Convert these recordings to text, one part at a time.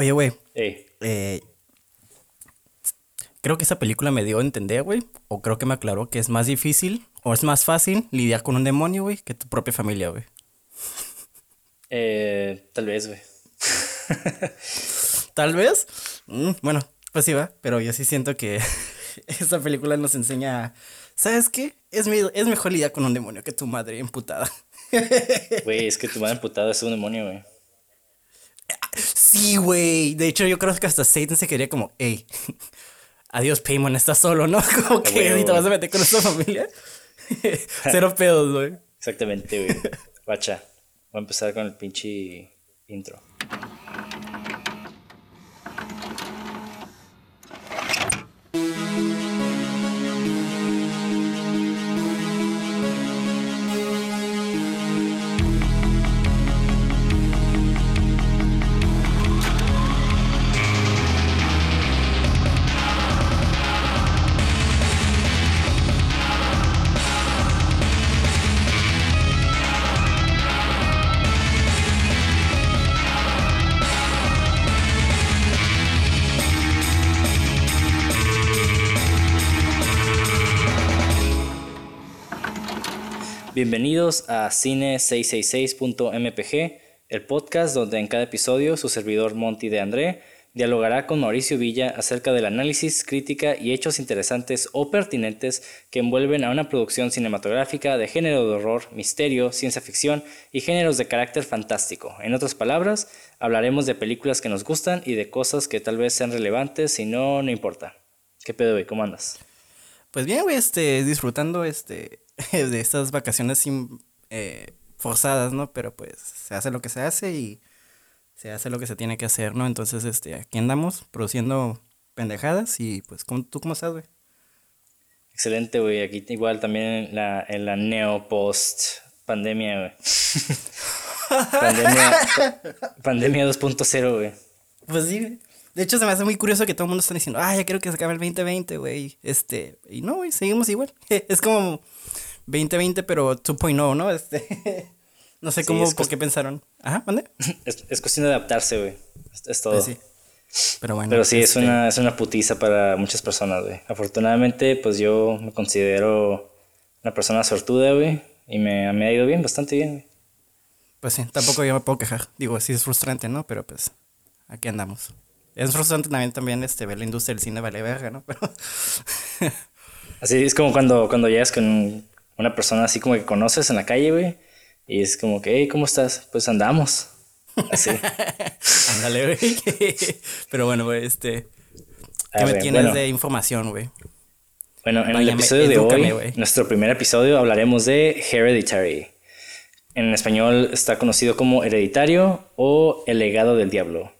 Oye, güey. Ey, eh, creo que esa película me dio a entender, güey. O creo que me aclaró que es más difícil o es más fácil lidiar con un demonio, güey, que tu propia familia, güey. eh, tal vez, güey. Tal vez. Mm, bueno, pues sí va. Pero yo sí siento que esa película nos enseña. ¿Sabes qué? Es, mi- es mejor lidiar con un demonio que tu madre emputada. Güey, es que tu madre emputada es un demonio, güey. Sí, güey. De hecho, yo creo que hasta Satan se quería como, hey, adiós, Paimon, estás solo, ¿no? Como que te vas a meter con esta familia. Cero pedos, güey. Exactamente, güey. Guacha. Voy a empezar con el pinche intro. Bienvenidos a Cine666.mpg, el podcast donde en cada episodio su servidor Monty de André dialogará con Mauricio Villa acerca del análisis, crítica y hechos interesantes o pertinentes que envuelven a una producción cinematográfica de género de horror, misterio, ciencia ficción y géneros de carácter fantástico. En otras palabras, hablaremos de películas que nos gustan y de cosas que tal vez sean relevantes y no, no importa. ¿Qué pedo, güey? ¿Cómo andas? Pues bien, güey, este, disfrutando, este, de estas vacaciones sin, eh, forzadas, ¿no? Pero pues se hace lo que se hace y se hace lo que se tiene que hacer, ¿no? Entonces, este, aquí andamos produciendo pendejadas y pues, ¿cómo, ¿tú cómo estás, güey? Excelente, güey. Aquí igual también en la, en la neo post pandemia, güey. pandemia, pa- pandemia 2.0, güey. Pues sí, güey. De hecho, se me hace muy curioso que todo el mundo está diciendo, ah, ya quiero que se acabe el 2020, güey. Este, y no, güey, seguimos igual. Es como 2020, pero 2.0, ¿no? Este, no sé Sí, cómo, por qué pensaron. Ajá, ¿mande? Es, es cuestión de adaptarse, güey. Es, es todo. Pues sí. Pero bueno. Pero sí, es este, una, es una putiza para muchas personas, güey. Afortunadamente, pues yo me considero una persona sortuda, güey. Y me, me ha ido bien, bastante bien, güey. Pues sí, tampoco yo me puedo quejar. Digo, sí es frustrante, ¿no? Pero pues, aquí andamos. Es frustrante también, también este, ver la industria del cine vale verga, ¿no? Pero, Así es como cuando, cuando llegas con una persona así como que conoces en la calle, güey. Y es como que, hey, ¿cómo estás? Pues andamos. Así. ándale, güey. Pero bueno, güey, este, ¿qué me tienes bueno. de información, güey? Bueno, en el episodio de edúcame, hoy, güey. nuestro primer episodio, hablaremos de Hereditary. En español está conocido como Hereditario o El legado del diablo.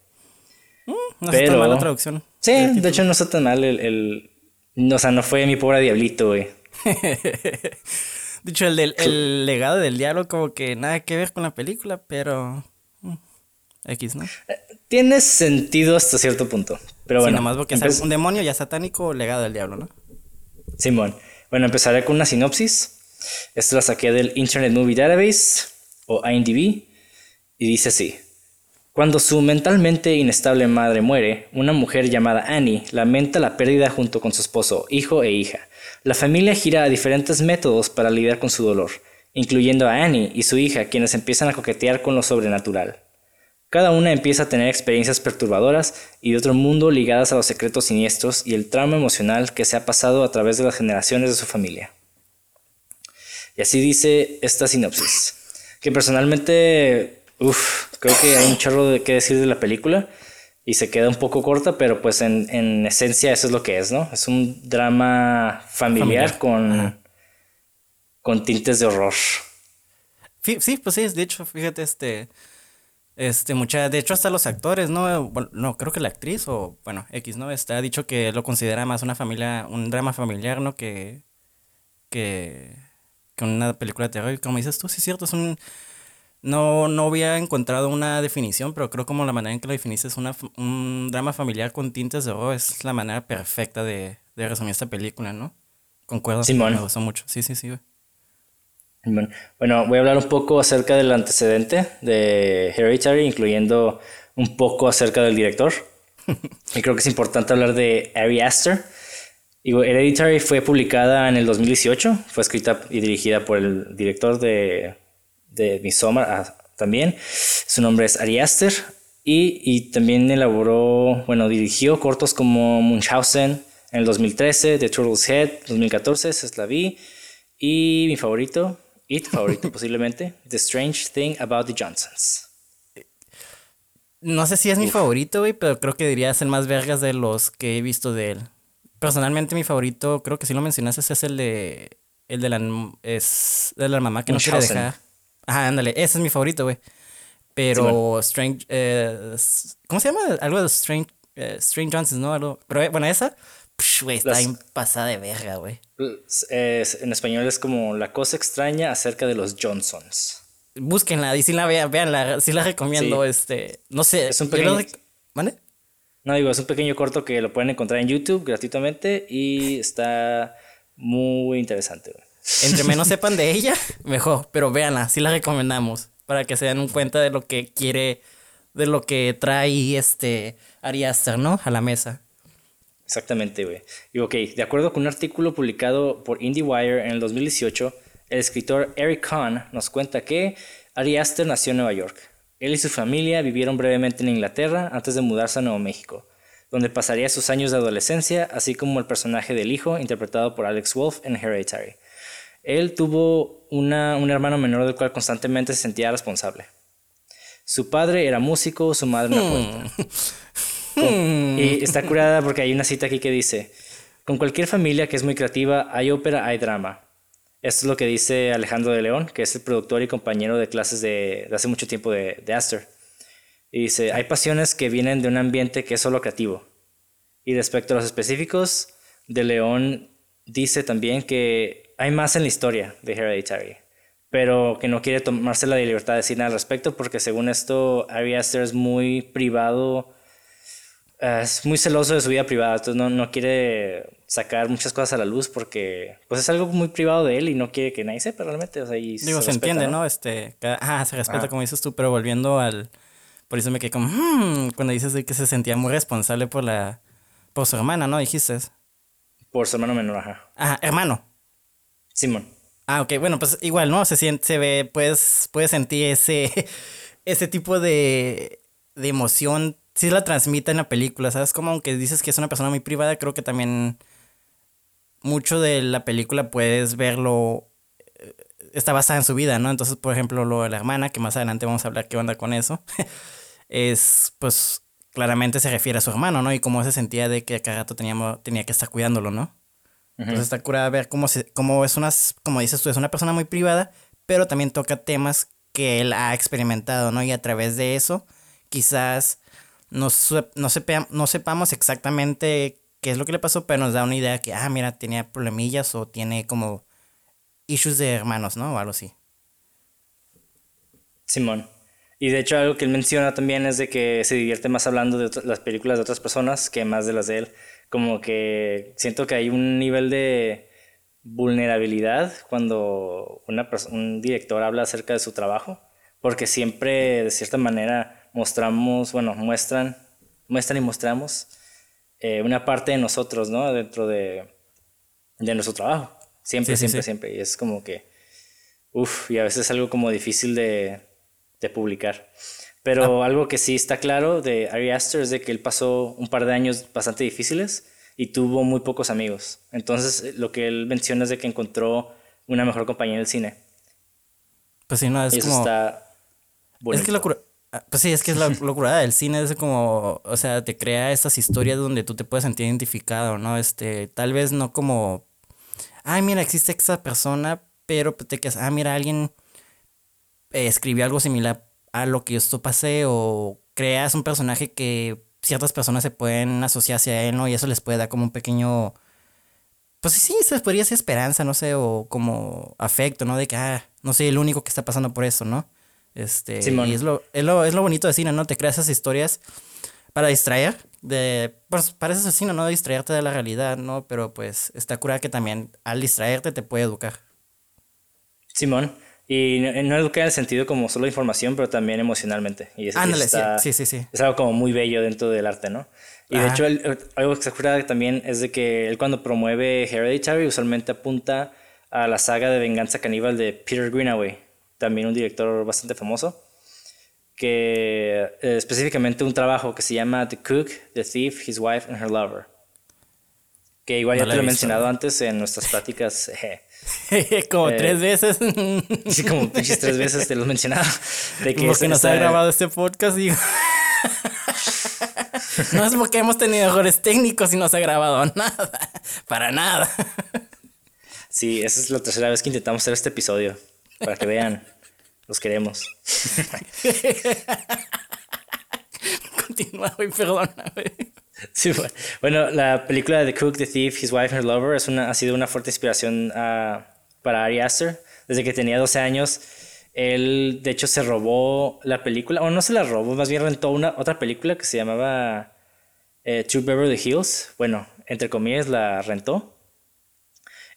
No sé Pero- tan mala traducción. Sí, de hecho no está tan mal el, el- no, O sea, no fue mi pobre diablito, güey. Dicho, el del el legado del diablo, como que nada que ver con la película, pero. mm, X, ¿no? Tiene sentido hasta cierto punto. Pero sí, bueno. nomás porque es un demonio ya satánico legado del diablo, ¿no? Simón. Bueno, empezaré con una sinopsis. Esta la saqué del Internet Movie Database o IMDb y dice así. Cuando su mentalmente inestable madre muere, una mujer llamada Annie lamenta la pérdida junto con su esposo, hijo e hija. La familia gira a diferentes métodos para lidiar con su dolor, incluyendo a Annie y su hija, quienes empiezan a coquetear con lo sobrenatural. Cada una empieza a tener experiencias perturbadoras y de otro mundo ligadas a los secretos siniestros y el trauma emocional que se ha pasado a través de las generaciones de su familia. Y así dice esta sinopsis, que personalmente, uff, creo que hay un chorro de qué decir de la película y se queda un poco corta, pero pues en, en esencia eso es lo que es, ¿no? Es un drama familiar, Familiar. con, Ajá. con tintes de horror. Sí, pues sí, de hecho, fíjate, este. Este, mucha, de hecho, hasta los actores, ¿no? Bueno, no, creo que la actriz, o bueno, X, ¿no? Está ha dicho que lo considera más una familia, un drama familiar, ¿no? Que. que. que una película de terror. Y como dices tú, sí es cierto, es un. No, no había encontrado una definición, pero creo como la manera en que lo definiste es una, un drama familiar con tintes de horror, es la manera perfecta de, de resumir esta película, ¿no? Concuerdo, Simón. me gustó mucho. Sí, sí, sí, güey. Bueno, bueno, voy a hablar un poco acerca del antecedente de Hereditary, incluyendo un poco acerca del director. y creo que es importante hablar de Ari Aster. Hereditary fue publicada en el 2018, fue escrita y dirigida por el director de, de Midsommar ah, también. Su nombre es Ari Aster y, y, también elaboró, bueno, dirigió cortos como Munchausen en el 2013, The Turtle's Head 2014, esa es la vi. Y mi favorito, It favorito posiblemente, The Strange Thing About the Johnsons. No sé si es mi favorito, güey, pero creo que diría ser más vergas de los que he visto de él. Personalmente mi favorito, creo que si lo mencionaste, es el de el de la es de la mamá que no quiere dejar. Ajá, ándale, ese es mi favorito, güey. Pero Strange eh, ¿cómo se llama? Algo de Strange eh, Strange Johnsons, ¿no? Algo, pero eh, bueno, esa güey, está bien pasada de verga, güey. en español es como la cosa extraña acerca de los Johnsons. Búsquenla y si la vean, veanla, si la recomiendo, este, no sé. Es un pequeño... ¿Vale? No, digo, es un pequeño corto que lo pueden encontrar en YouTube gratuitamente y está muy interesante, güey. Entre menos sepan de ella, mejor, pero véanla, sí la recomendamos para que se den cuenta de lo que quiere, de lo que trae este Ari Aster, ¿no? A la mesa. Exactamente, güey. Y ok, de acuerdo con un artículo publicado por IndieWire en el 2018, el escritor Eric Kahn nos cuenta que Ari Aster nació en Nueva York. Él y su familia vivieron brevemente en Inglaterra antes de mudarse a Nuevo México, donde pasaría sus años de adolescencia, así como el personaje del hijo interpretado por Alex Wolff en Hereditary. Él tuvo una, un hermano menor del cual constantemente se sentía responsable. Su padre era músico, su madre una poeta. Hmm. Y está curada porque hay una cita aquí que dice, con cualquier familia que es muy creativa hay ópera, hay drama. Esto es lo que dice Alejandro de León, que es el productor y compañero de clases de, hace mucho tiempo de, de Aster. Y dice, hay pasiones que vienen de un ambiente que es solo creativo. Y respecto a los específicos, de León dice también que hay más en la historia de Hereditary, pero que no quiere tomarse la libertad de decir nada al respecto porque según esto, Ari Aster es muy privado eh, es muy celoso de su vida privada, entonces no, no, quiere sacar muchas cosas a la luz porque pues es algo muy privado de él y no quiere que nadie sepa realmente. O sea, y Digo, se, entiende, ¿no? Este, ah, se respeta como dices tú, pero volviendo al... Por eso me quedé como, hmm", cuando dices que se sentía muy responsable por la... Por su hermana, ¿no? Dijiste. Por su hermano menor, ajá. Ajá, hermano. Simón. Ah, ok, bueno, pues igual, ¿no? Se siente, se ve, puedes, puedes sentir ese, ese tipo de, de emoción sí la transmite en la película, ¿sabes? Como aunque dices que es una persona muy privada, creo que también mucho de la película puedes verlo, eh, está basada en su vida, ¿no? Entonces, por ejemplo, lo de la hermana, que más adelante vamos a hablar qué onda con eso, es, pues, claramente se refiere a su hermano, ¿no? Y cómo se sentía de que cada rato teníamos, tenía que estar cuidándolo, ¿no? Entonces está curada ver cómo, se, cómo es una, como dices tú, es una persona muy privada, pero también toca temas que él ha experimentado, ¿no? Y a través de eso, quizás no, no, no sepamos exactamente qué es lo que le pasó, pero nos da una idea que, ah, mira, tenía problemillas o tiene como issues de hermanos, ¿no? O algo así. Simón. Y de hecho algo que él menciona también es de que se divierte más hablando de las películas de otras personas que más de las de él. Como que siento que hay un nivel de vulnerabilidad cuando una un director habla acerca de su trabajo, porque siempre de cierta manera mostramos, bueno, muestran, muestran y mostramos eh, una parte de nosotros, ¿no? Dentro de, de nuestro trabajo. Siempre, siempre, siempre. Y es como que, uff, y a veces es algo como difícil de, de publicar. Pero ah. algo que sí está claro de Ari Aster es de que él pasó un par de años bastante difíciles y tuvo muy pocos amigos. Entonces, lo que él menciona es de que encontró una mejor compañía en el cine. Pues sí, no, es como... está Es que lo, Ah, pues sí, es que es la locura del cine, es como, o sea, te crea estas historias donde tú te puedes sentir identificado, ¿no? Este, tal vez no como, ay, mira, existe esa persona, pero te quedas, ah, mira, alguien eh, escribió algo similar a lo que yo esto pasé, o creas un personaje que ciertas personas se pueden asociar hacia él, ¿no? Y eso les puede dar como un pequeño, pues sí, se podría ser esperanza, no sé, o como afecto, ¿no? De que, ah, no soy el único que está pasando por eso, ¿no? Este, y es lo, es lo, es, lo, bonito de cine, ¿no? Te creas esas historias para distraer, de, pues parece asesino, ¿no? Distraerte de la realidad, ¿no? Pero pues está curada que también al distraerte te puede educar. Simón, Y no, no es que en el sentido como solo información, pero también emocionalmente. Y es, Ándale, está- sí, sí, sí. es algo como muy bello dentro del arte, ¿no? Y de Ajá. hecho, él- algo que se acuerda también es de que él cuando promueve Hereditary usualmente apunta a la saga de venganza caníbal de Peter Greenaway, también un director bastante famoso, que eh, específicamente un trabajo que se llama The Cook, The Thief, His Wife and Her Lover. Que igual No ya te lo he mencionado antes en nuestras pláticas. Como Eh, tres veces. Sí, como pinches tres veces te lo he mencionado. De que porque esta- nos ha grabado este podcast, digo. no es porque hemos tenido mejores técnicos y no se ha grabado nada. Para nada. Sí, esa es la tercera vez que intentamos hacer este episodio. Para que vean. Los queremos. Continúa, güey, perdóname. Sí, bueno. la película The Cook, The Thief, His Wife and Her Lover es una, ha sido una fuerte inspiración ah, para Ari Aster. Desde que tenía 12 años, él de hecho se robó la película, o no se la robó, más bien rentó una otra película que se llamaba eh, True Beverly Hills. Bueno, entre comillas la rentó.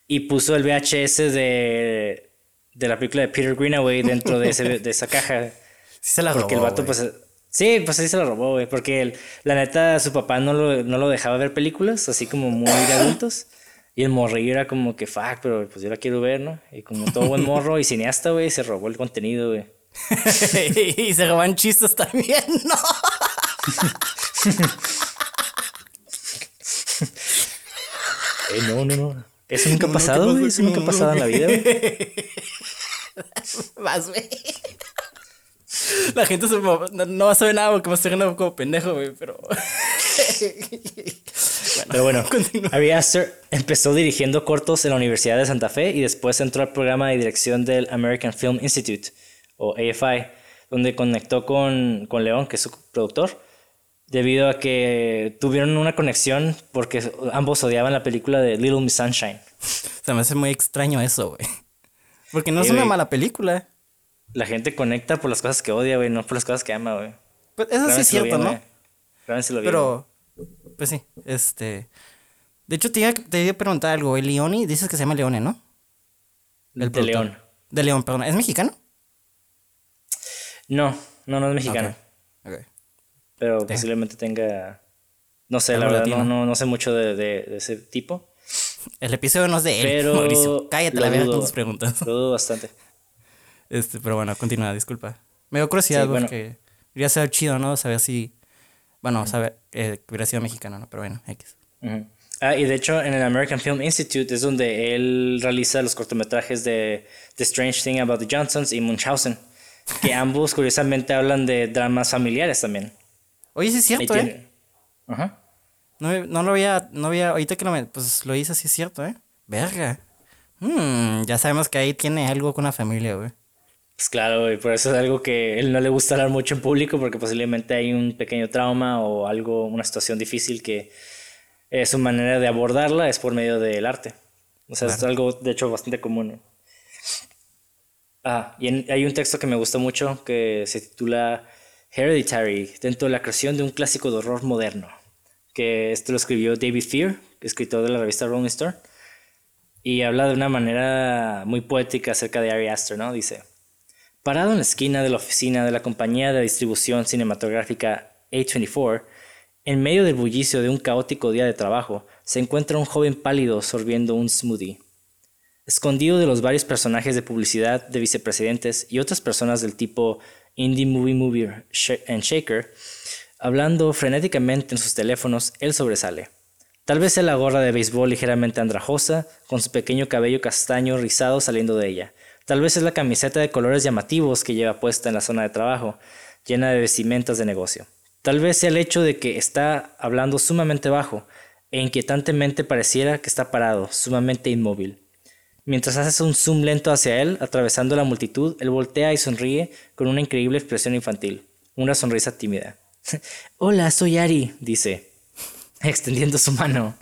Y puso el VHS de, de la película de Peter Greenaway dentro de, ese- de esa caja. Sí se la Porque robó, el vato, pues. Sí, pues sí se lo robó, güey. Porque el- la neta, su papá no lo, no lo dejaba ver películas, así como muy de adultos. Y el morrillo era como que, fuck, pero pues yo la quiero ver, ¿no? Y como todo buen morro y cineasta, güey, se robó el contenido, güey. y se roban chistes también, ¿no? Eh, no, no, no. Eso nunca ha pasado, ¿qué güey. Eso nunca ha pasado en la vida, güey. Vas, güey. La gente se no, no va a saber nada porque me estoy riendo como pendejo, güey, pero. Pero bueno, continúa. Ari Aster empezó dirigiendo cortos en la Universidad de Santa Fe y después entró al programa de dirección del American Film Institute, o AFI, donde conectó con, con León, que es su productor, debido a que tuvieron una conexión porque ambos odiaban la película de Little Miss Sunshine. Se me hace muy extraño eso, güey. Porque no es una mala película. La gente conecta por las cosas que odia, güey, no por las cosas que ama, güey. Pues eso sí es cierto, bien, ¿no? Grábenselo bien, güey. Pero, pues sí, este. De hecho, te iba, te iba a preguntar algo. El Leoni, dices que se llama Leone, ¿no? de productor. León. De León, perdón. ¿Es mexicano? No, no, no es mexicano. Ok. ok. Pero posiblemente tenga. No sé, la verdad, no, no, no sé mucho de, de- de ese tipo. El episodio no es de él, Pero. Mauricio. Cállate lo la verga con tus preguntas. Lo dudo bastante. Este, pero bueno, continúa, disculpa. Me dio curiosidad Sí, bueno. porque hubiera sido chido, ¿no? Saber si. Bueno, saber eh, que hubiera sido mexicano, ¿no? Pero bueno, X. Ah, y de hecho, en el American Film Institute es donde él realiza los cortometrajes de The Strange Thing About the Johnsons y Munchausen, que ambos curiosamente hablan de dramas familiares también. Oye, sí es cierto, ¿eh? tiene- Ajá. No, no lo había, no había, ahorita que lo, me- pues lo hice, sí es cierto, ¿eh? Verga. Hmm, ya sabemos que ahí tiene algo con la familia, güey. Pues claro, güey, por eso es algo que él no le gusta hablar mucho en público porque posiblemente hay un pequeño trauma o algo, una situación difícil que eh, su manera de abordarla es por medio del arte. O sea, es algo de hecho bastante común. Ah, y en- hay un texto que me gusta mucho que se titula Hereditary, dentro de la creación de un clásico de horror moderno, que esto lo escribió David Fear, escritor de la revista Rolling Stone, y habla de una manera muy poética acerca de Ari Aster, ¿no? Dice, Parado en la esquina de la oficina de la compañía de distribución cinematográfica A24, en medio del bullicio de un caótico día de trabajo, se encuentra un joven pálido sorbiendo un smoothie. Escondido de los varios personajes de publicidad de vicepresidentes y otras personas del tipo Indie Movie Sh- and Shaker, hablando frenéticamente en sus teléfonos, él sobresale. Tal vez sea la gorra de béisbol ligeramente andrajosa, con su pequeño cabello castaño rizado saliendo de ella. Tal vez es la camiseta de colores llamativos que lleva puesta en la zona de trabajo, llena de vestimentas de negocio. Tal vez sea el hecho de que está hablando sumamente bajo e inquietantemente pareciera que está parado, sumamente inmóvil. Mientras haces un zoom lento hacia él, atravesando la multitud, él voltea y sonríe con una increíble expresión infantil, una sonrisa tímida. Hola, soy Ari, dice, extendiendo su mano.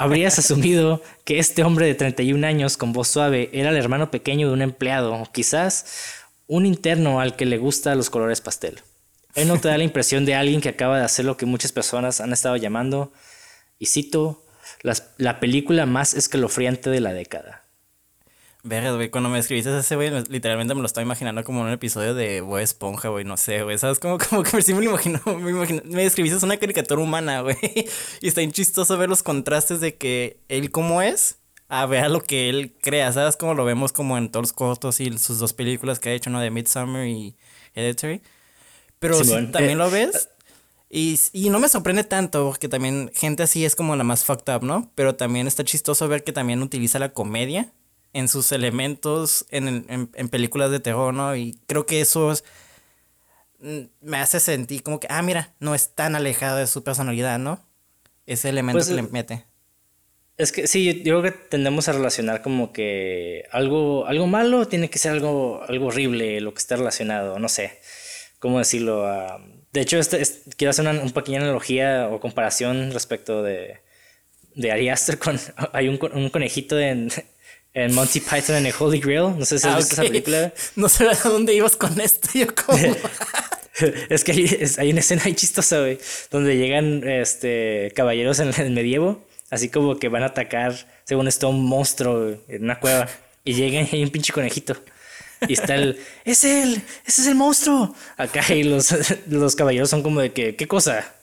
Habrías asumido que este hombre de 31 años con voz suave era el hermano pequeño de un empleado, o quizás un interno al que le gusta los colores pastel. Él no te da la impresión de alguien que acaba de hacer lo que muchas personas han estado llamando, y cito, las- la película más escalofriante de la década. Verga, güey, cuando me escribiste ese, güey, literalmente me lo estaba imaginando como un episodio de Bob Esponja, güey, no sé, güey, ¿sabes? Como, como que sí me lo imagino, me imagino, me escribiste una caricatura humana, güey, y está bien chistoso ver los contrastes de que él como es, a ver lo que él crea, ¿sabes? Como lo vemos como en todos los cortos y sus dos películas que ha hecho, ¿no? De Midsummer y Hereditary. Pero si también lo ves, y, y, no me sorprende tanto, porque también gente así es como la más fucked up, ¿no? Pero también está chistoso ver que también utiliza la comedia en sus elementos en, en, películas de terror, ¿no? Y creo que eso mm, me hace sentir como que, ah, mira, no es tan alejado de su personalidad, ¿no? Ese elemento pues, que le mete. Es que sí, yo creo que tendemos a relacionar como que algo, algo malo tiene que ser algo, algo horrible, lo que está relacionado, no sé, ¿cómo decirlo? de hecho, este, quiero hacer una, pequeña analogía o comparación respecto de, de Ari Aster con... Hay un, un conejito en, en Monty Python en el Holy Grail. No sé si has ah, visto esa película. No sé a dónde ibas con esto. Yo como... es que hay, una escena ahí chistosa, güey, donde llegan este, caballeros en el medievo, así como que van a atacar, según esto, un monstruo en una cueva. Y llegan y hay un pinche conejito. Y está el, es él, ese es el monstruo. Acá y los, los caballeros son como de que, ¿qué cosa?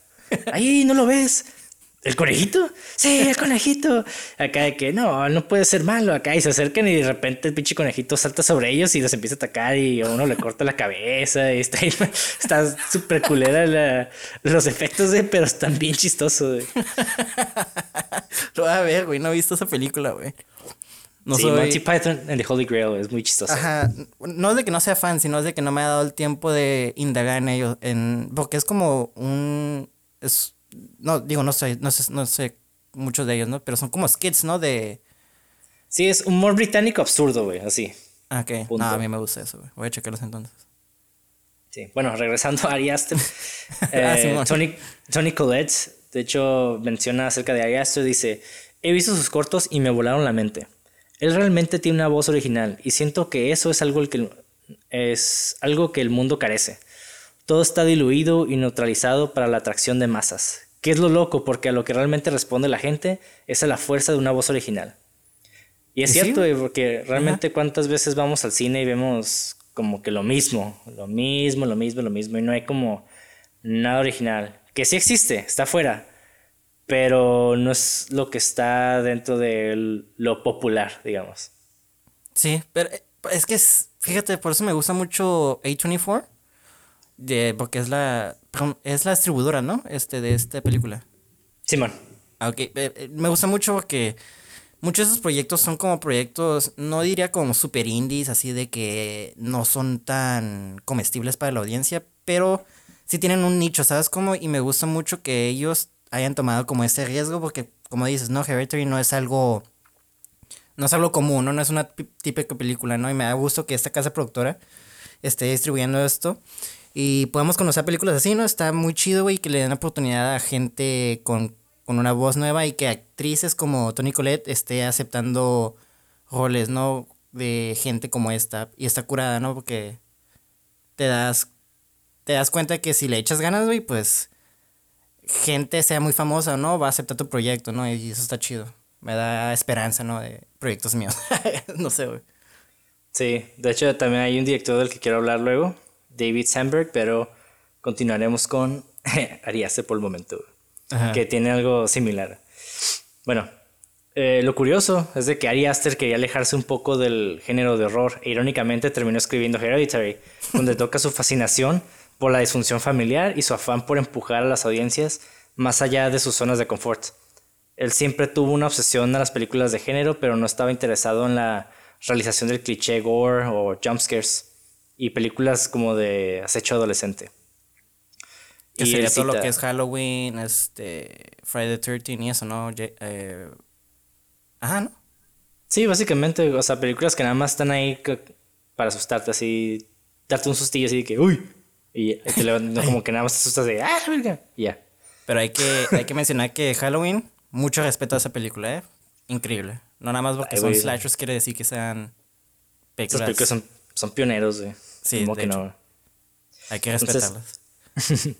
Ahí no lo ves. ¿El conejito? Sí, el conejito. Acá de que no, no puede ser malo. Acá y se acercan y de repente el pinche conejito salta sobre ellos y los empieza a atacar y uno le corta la cabeza. Y está, está súper culera los efectos, de, pero están bien chistosos. Lo voy a ver, güey. No he visto esa película, güey. No sí, soy... Monty Python and the Holy Grail es muy chistoso. Ajá. No es de que no sea fan, sino es de que no me ha dado el tiempo de indagar en ellos. En... Porque es como un. Es no, digo, no sé, no sé, no sé muchos de ellos, ¿no? Pero son como skits, ¿no? De... Sí, es humor británico absurdo, güey, así. Ah, ok. No, a mí me gusta eso, güey. Voy a checarlos entonces. Sí, bueno, regresando a Ari Aster. Ah, eh, Tony, Tony Collette, de hecho, menciona acerca de Ari Aster, dice, he visto sus cortos y me volaron la mente. Él realmente tiene una voz original y siento que eso es algo, el que, es algo que el mundo carece. Todo está diluido y neutralizado para la atracción de masas. ¿Qué es lo loco? Porque a lo que realmente responde la gente es a la fuerza de una voz original. Y es cierto, porque realmente cuántas veces vamos al cine y vemos como que lo mismo, lo mismo, lo mismo, lo mismo, y no hay como nada original. Que sí existe, está afuera, pero no es lo que está dentro de lo popular, digamos. Sí, pero eh, es que fíjate, por eso me gusta mucho A24 de, porque es la, es la distribuidora, ¿no? Este, de esta película. Simón. Ah, ok, eh, eh, me gusta mucho porque muchos de esos proyectos son como proyectos, no diría como super indies, así de que no son tan comestibles para la audiencia, pero sí tienen un nicho, ¿sabes cómo? Y me gusta mucho que ellos hayan tomado como ese riesgo porque, como dices, no, Hereditary no es algo... No es algo común, ¿no? No es una típica película, ¿no? Y me da gusto que esta casa productora esté distribuyendo esto. Y podemos conocer películas así, ¿no? Está muy chido, güey, que le den oportunidad a gente con, una voz nueva y que actrices como Tony Collette esté aceptando roles, ¿no? De gente como esta. Y está curada, ¿no? Porque te das, te das cuenta que si le echas ganas, güey, pues gente sea muy famosa, ¿no? Va a aceptar tu proyecto, ¿no? Y eso está chido. Me da esperanza, ¿no? De proyectos míos. no sé, güey. Sí, de hecho también hay un director del que quiero hablar luego, David Sandberg, pero continuaremos con Ariaste por el momento, que tiene algo similar. Bueno, eh, lo curioso es de que Ari Aster quería alejarse un poco del género de horror e irónicamente terminó escribiendo Hereditary, donde toca su fascinación por la disfunción familiar y su afán por empujar a las audiencias más allá de sus zonas de confort. Él siempre tuvo una obsesión a las películas de género, pero no estaba interesado en la realización del cliché gore o jumpscares y películas como de acecho adolescente. Que y sería todo lo que es Halloween, este, Friday the 13 y eso, ¿no? Eh, ajá, ¿no? Sí, básicamente, o sea, películas que nada más están ahí para asustarte, así, darte un sustillo así de que, uy, y te como que nada más te asustas de, ah, verga, y ya. Pero hay que, hay que mencionar que Halloween, mucho respeto a esa película, ¿eh? Increíble. No nada más porque son slashers quiere decir que sean películas. Esas películas son, son pioneros, güey. Sí, que no. Hay que respetarlas.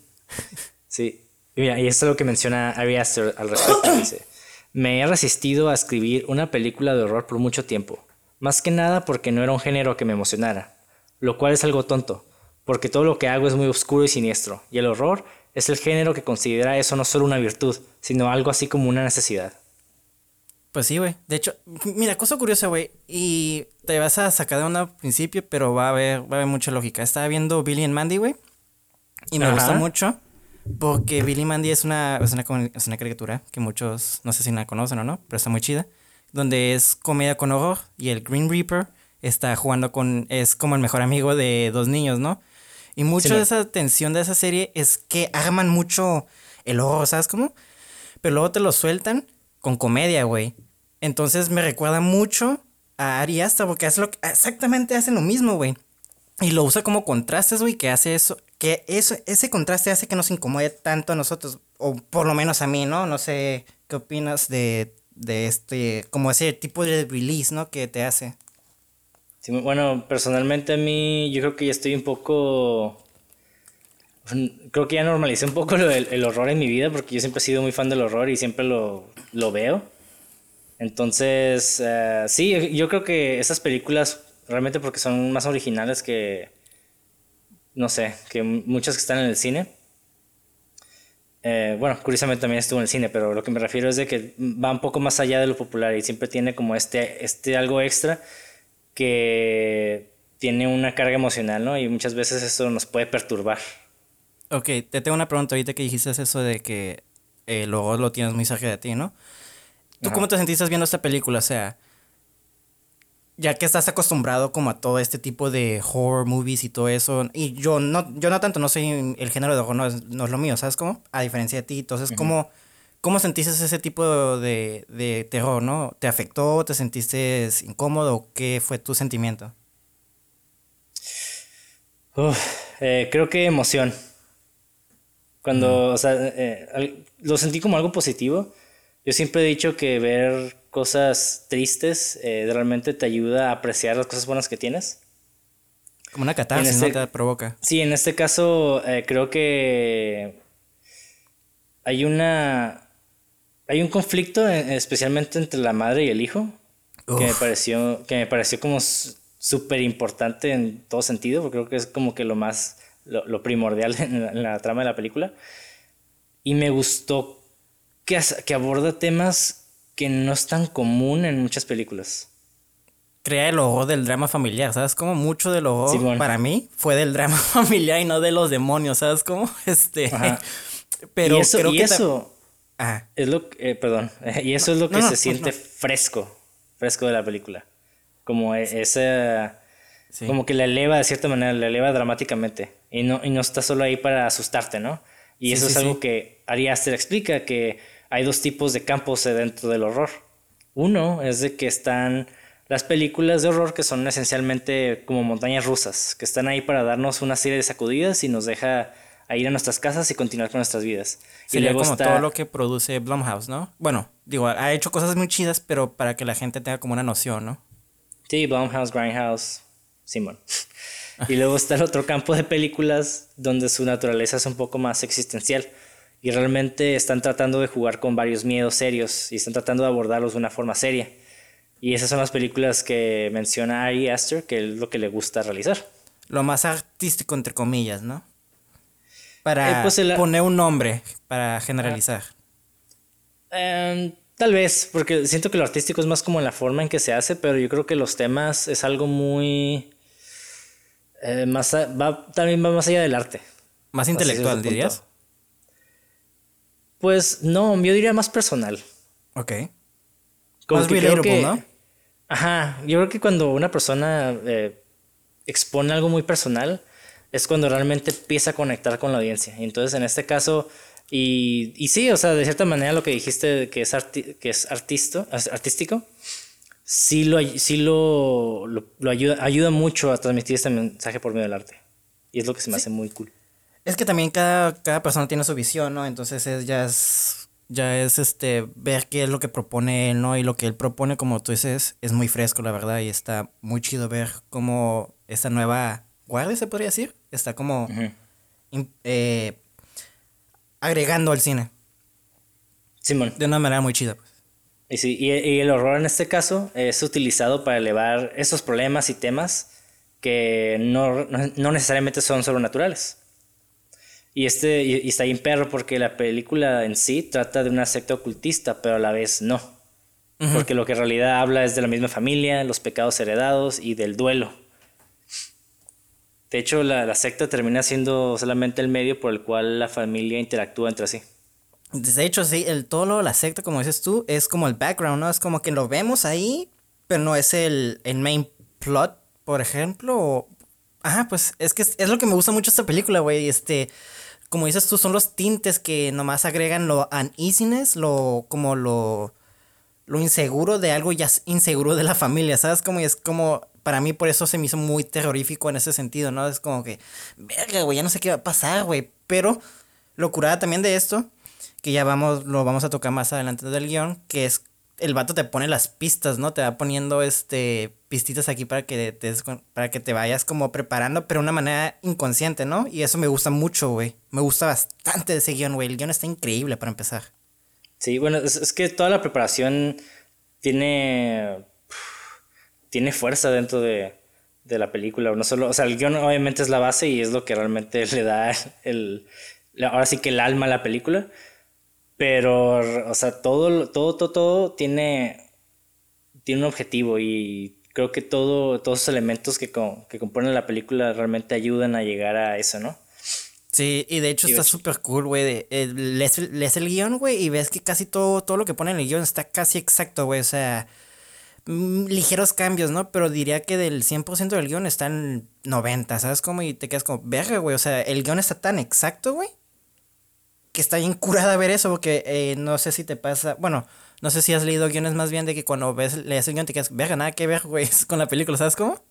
sí. Y mira, y esto es lo que menciona Ari Aster al respecto. dice: Me he resistido a escribir una película de horror por mucho tiempo. Más que nada porque no era un género que me emocionara, lo cual es algo tonto, porque todo lo que hago es muy oscuro y siniestro, y el horror es el género que considera eso no solo una virtud, sino algo así como una necesidad. Pues sí, güey. De hecho, mira, cosa curiosa, güey. Y te vas a sacar de un principio, pero va a haber, va a haber mucha lógica. Estaba viendo Billy and Mandy, güey. Y me gusta mucho. Porque Billy Mandy es una, es una, es una caricatura que muchos, no sé si la conocen o no, pero está muy chida. Donde es comedia con horror y el Green Reaper está jugando con, es como el mejor amigo de dos niños, ¿no? Y mucho de esa tensión de esa serie es que arman mucho el horror, ¿sabes cómo? Pero luego te lo sueltan con comedia, güey. Entonces me recuerda mucho a Ari porque hace lo, exactamente hace lo mismo, güey. Y lo usa como contrastes, güey, que hace eso, que eso, ese contraste hace que nos incomode tanto a nosotros, o por lo menos a mí, ¿no? No sé qué opinas de, de este, como ese tipo de release, ¿no? Que te hace. Sí, bueno, personalmente a mí yo creo que ya estoy un poco... Creo que ya normalicé un poco el, horror en mi vida porque yo siempre he sido muy fan del horror y siempre lo, lo veo. Entonces, uh, sí, yo creo que esas películas realmente porque son más originales que, no sé, que muchas que están en el cine. Eh, bueno, curiosamente también estuvo en el cine, pero lo que me refiero es de que va un poco más allá de lo popular y siempre tiene como este, este algo extra que tiene una carga emocional, ¿no? Y muchas veces eso nos puede perturbar. Ok, te tengo una pregunta ahorita que dijiste eso de que eh, luego lo tienes muy cerca de ti, ¿no? ¿Tú cómo te sentiste viendo esta película? O sea, ya que estás acostumbrado como a todo este tipo de horror movies y todo eso, y yo no, yo no tanto, no soy el género de horror, no es, no es lo mío, ¿sabes cómo? A diferencia de ti, entonces, ¿cómo, ¿cómo sentiste ese tipo de, de terror, no? ¿Te afectó? ¿Te sentiste incómodo? ¿Qué fue tu sentimiento? Eh, creo que emoción. Cuando, o sea, eh, lo sentí como algo positivo yo siempre he dicho que ver cosas tristes eh, realmente te ayuda a apreciar las cosas buenas que tienes. Como una catarsis, este, ¿no? Te provoca. Sí, en este caso eh, creo que hay una... Hay un conflicto eh, especialmente entre la madre y el hijo que me pareció, que me pareció como súper importante en todo sentido, porque creo que es como que lo más, lo, primordial en la trama de la película. Y me gustó que, aborda temas que no es tan común en muchas películas. Crea el ojo del drama familiar, ¿sabes? Como mucho del ojo para mí fue del drama familiar y no de los demonios, ¿sabes? Como este. Pero y eso, creo que eso es lo que, eh, perdón, y eso es lo que se siente fresco, fresco de la película. Como e, esa, como que la eleva de cierta manera, la eleva dramáticamente y no, y no está solo ahí para asustarte, ¿no? Y eso es algo que Ari Aster explica que hay dos tipos de campos dentro del horror. Uno es de que están las películas de horror que son esencialmente como montañas rusas, que están ahí para darnos una serie de sacudidas y nos deja a ir a nuestras casas y continuar con nuestras vidas. y luego como todo lo que produce Blumhouse, ¿no? Bueno, digo, ha hecho cosas muy chidas, pero para que la gente tenga como una noción, ¿no? Sí, Blumhouse, Grindhouse, Simon. Y luego está el otro campo de películas donde su naturaleza es un poco más existencial y realmente están tratando de jugar con varios miedos serios y están tratando de abordarlos de una forma seria. Y esas son las películas que menciona Ari Aster, que es lo que le gusta realizar. Lo más artístico, entre comillas, ¿no? Para eh, pues poner un nombre, para generalizar. Em, tal vez, porque siento que lo artístico es más como en la forma en que se hace, pero yo creo que los temas es algo muy... Eh, más va, también va más allá del arte. Más intelectual, dirías. Pues no, yo diría más personal. Ok. Como más que ¿no? Ajá, yo creo que cuando una persona eh, expone algo muy personal es cuando realmente empieza a conectar con la audiencia. Y entonces en este caso, y, y sí, o sea, de cierta manera lo que dijiste que es, que es artisto, artístico, sí, lo, sí lo, lo, ayuda, ayuda mucho a transmitir este mensaje por medio del arte. Y es lo que se me hace muy cool. Es que también cada, cada persona tiene su visión, ¿no? Entonces es, ya es ya es este ver qué es lo que propone él, ¿no? Y lo que él propone, como tú dices, es muy fresco, la verdad, y está muy chido ver cómo esta nueva guardia, se podría decir, está como eh, agregando al cine. Simón. De una manera muy chida. Pues. Y, sí, y, el horror en este caso es utilizado para elevar esos problemas y temas que no, no, necesariamente son sobrenaturales. Y, este, y, está bien perro porque la película en sí trata de una secta ocultista, pero a la vez no. Porque lo que en realidad habla es de la misma familia, los pecados heredados y del duelo. De hecho, la, la secta termina siendo solamente el medio por el cual la familia interactúa entre sí. De hecho, sí, el todo la secta, como dices tú, es como el background, ¿no? Es como que lo vemos ahí, pero no es el, el main plot, por ejemplo. Ajá, pues es que es, lo que me gusta mucho esta película, güey. Este, como dices tú, son los tintes que nomás agregan lo uneasiness, lo, como lo, lo inseguro de algo ya inseguro de la familia, ¿sabes? Como es como, para mí por eso se me hizo muy terrorífico en ese sentido, ¿no? Es como que, verga, güey, ya no sé qué va a pasar, güey. Pero lo curada también de esto que ya vamos, lo vamos a tocar más adelante del guion, que es el vato te pone las pistas, ¿no? Te va poniendo este pistitas aquí para que te, para que te vayas como preparando, pero de una manera inconsciente, ¿no? Y eso me gusta mucho, güey. Me gusta bastante ese guion, güey. El guion está increíble para empezar. Sí, bueno, es, que toda la preparación tiene tiene fuerza dentro de, de la película, no solo, o sea, el guion obviamente es la base y es lo que realmente le da el ahora sí que el alma a la película, pero, o sea, todo, todo, todo, todo tiene, tiene un objetivo y creo que todo, todos esos elementos que, que componen la película realmente ayudan a llegar a eso, ¿no? Sí, y de hecho está súper cool, güey. Eh, lees, el guion, güey, y ves que casi todo, todo lo que pone en el guion está casi exacto, güey. O sea, mm, ligeros cambios, ¿no? Pero diría que del 100% del guion está en 90, ¿sabes cómo? Y te quedas como, verga, güey. O sea, el guion está tan exacto, güey, que está bien curada ver eso, porque eh, no sé si te pasa, bueno, no sé si has leído guiones más bien de que cuando ves, lees el guion te quedas, verga, nada que ver, güey, con la película, ¿sabes cómo?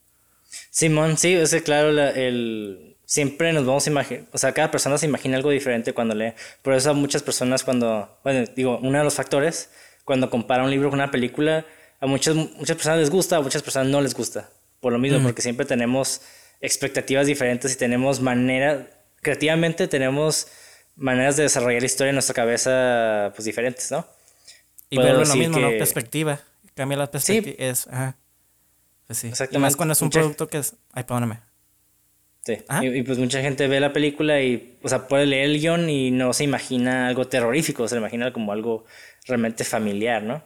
Simón, sí, es claro, el, siempre nos vamos a imaginar, o sea, cada persona se imagina algo diferente cuando lee, por eso muchas personas cuando, bueno, digo, uno de los factores, cuando compara un libro con una película, a muchas, muchas personas les gusta, a muchas personas no les gusta, por lo mismo, porque siempre tenemos expectativas diferentes y tenemos manera, creativamente tenemos maneras de desarrollar la historia en nuestra cabeza, pues diferentes, ¿no? Y verlo lo mismo, ¿no? Perspectiva. Cambia la perspectiva. Sí. Es, ajá. Pues sí. Exactamente. Y más cuando es un producto que es. Ay, perdóname. Sí. Y, pues mucha gente ve la película y, o sea, puede leer el guion y no se imagina algo terrorífico, se imagina como algo realmente familiar, ¿no?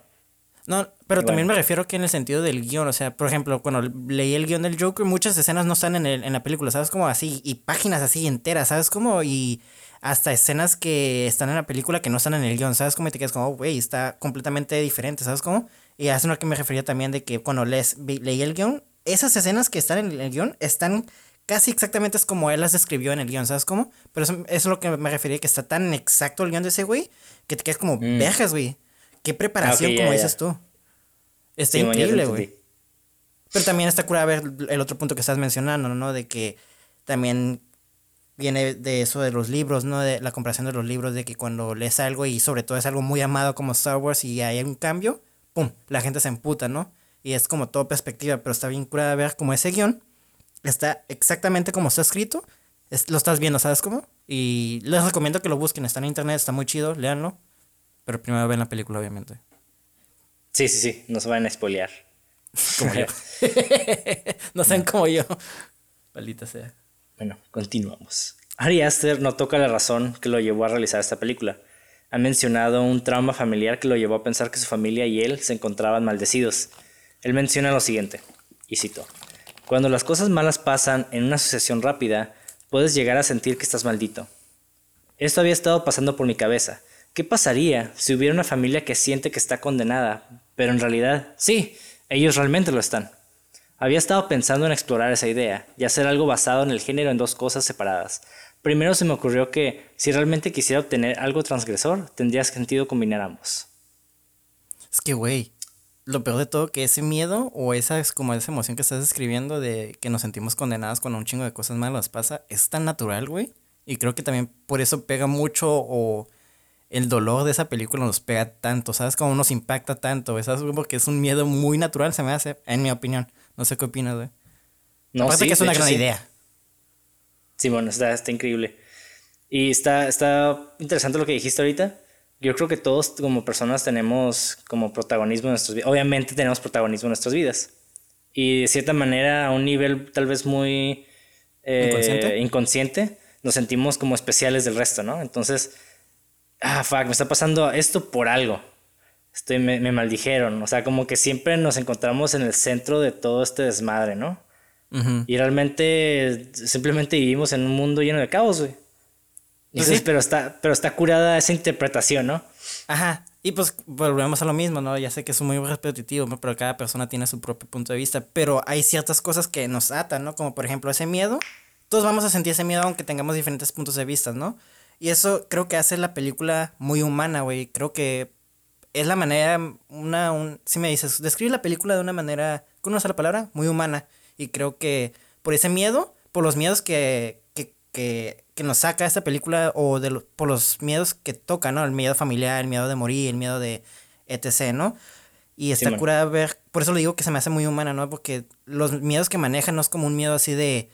No, pero también me refiero que en el sentido del guion, o sea, por ejemplo, cuando leí el guion del Joker, muchas escenas no están en, el, en la película, ¿sabes? Como así, y páginas así enteras, ¿sabes? Como, y hasta escenas que están en la película que no están en el guion, ¿sabes? Como te quedas como, güey, está completamente diferente, ¿sabes cómo? Y a eso es lo que me refería también de que cuando les, leí el guion, esas escenas que están en el guion están casi exactamente es como él las describió en el guion, ¿sabes cómo? Pero eso, es lo que me refería, que está tan exacto el guion de ese güey, que te quedas como, mm. vejas, güey. Qué preparación, como dices tú. Está increíble, güey. Pero también está cura ver el otro punto que estás mencionando, ¿no? De que también viene de eso de los libros, ¿no? De la comparación de los libros, de que cuando lees algo y sobre todo es algo muy amado como Star Wars y hay un cambio, ¡pum! La gente se emputa, ¿no? Y es como todo perspectiva, pero está bien curada ver como ese guion está exactamente como está escrito. lo estás viendo, ¿sabes cómo? Y les recomiendo que lo busquen, está en internet, está muy chido, léanlo. Pero primero ven la película, obviamente. Sí, sí, sí, no se van a spoilear. Como yo. no sean como yo. Palita sea. Bueno, continuamos. Ari Aster no toca la razón que lo llevó a realizar esta película. Ha mencionado un trauma familiar que lo llevó a pensar que su familia y él se encontraban maldecidos. Él menciona lo siguiente, y cito, Cuando las cosas malas pasan en una sucesión rápida, puedes llegar a sentir que estás maldito. Esto había estado pasando por mi cabeza. ¿Qué pasaría si hubiera una familia que siente que está condenada, pero en realidad, sí, ellos realmente lo están? Había estado pensando en explorar esa idea y hacer algo basado en el género en dos cosas separadas. Primero se me ocurrió que, si realmente quisiera obtener algo transgresor, tendría sentido combinar ambos. Es que, güey, lo peor de todo que ese miedo o esa es como esa emoción que estás describiendo de que nos sentimos condenados cuando un chingo de cosas malas pasa, es tan natural, güey. Y creo que también por eso pega mucho o el dolor de esa película nos pega tanto, ¿sabes? Como nos impacta tanto, ¿sabes? Porque es un miedo muy natural, se me hace, en mi opinión. No sé qué opinas, güey. No, Aparte que es una gran idea. Sí, bueno, está, está increíble. Y está, está interesante lo que dijiste ahorita, yo creo que todos como personas tenemos como protagonismo en nuestras vidas. Obviamente tenemos protagonismo en nuestras vidas. Y de cierta manera, a un nivel tal vez muy eh, ¿Inconsciente? inconsciente, nos sentimos como especiales del resto, ¿no? Entonces, ah, fuck, me está pasando esto por algo. Estoy, me, me maldijeron. O sea, como que siempre nos encontramos en el centro de todo este desmadre, ¿no? Y realmente simplemente vivimos en un mundo lleno de caos, güey. Pues Entonces, sí. pero, está, pero está curada esa interpretación, ¿no? Ajá. Y pues volvemos a lo mismo, ¿no? Ya sé que es muy repetitivo, pero cada persona tiene su propio punto de vista. Pero hay ciertas cosas que nos atan, ¿no? Como por ejemplo ese miedo. Todos vamos a sentir ese miedo aunque tengamos diferentes puntos de vista, ¿no? Y eso creo que hace la película muy humana, güey. Creo que es la manera, una, un, si me dices, describe la película de una manera, con una sola palabra, muy humana. Y creo que por ese miedo, por los miedos que, que, que, que nos saca esta película, o de lo- por los miedos que toca, ¿no? El miedo familiar, el miedo de morir, el miedo de etc., ¿no? Y está Simón. curada ver, por eso le digo que se me hace muy humana, ¿no? Porque los miedos que manejan no es como un miedo así de,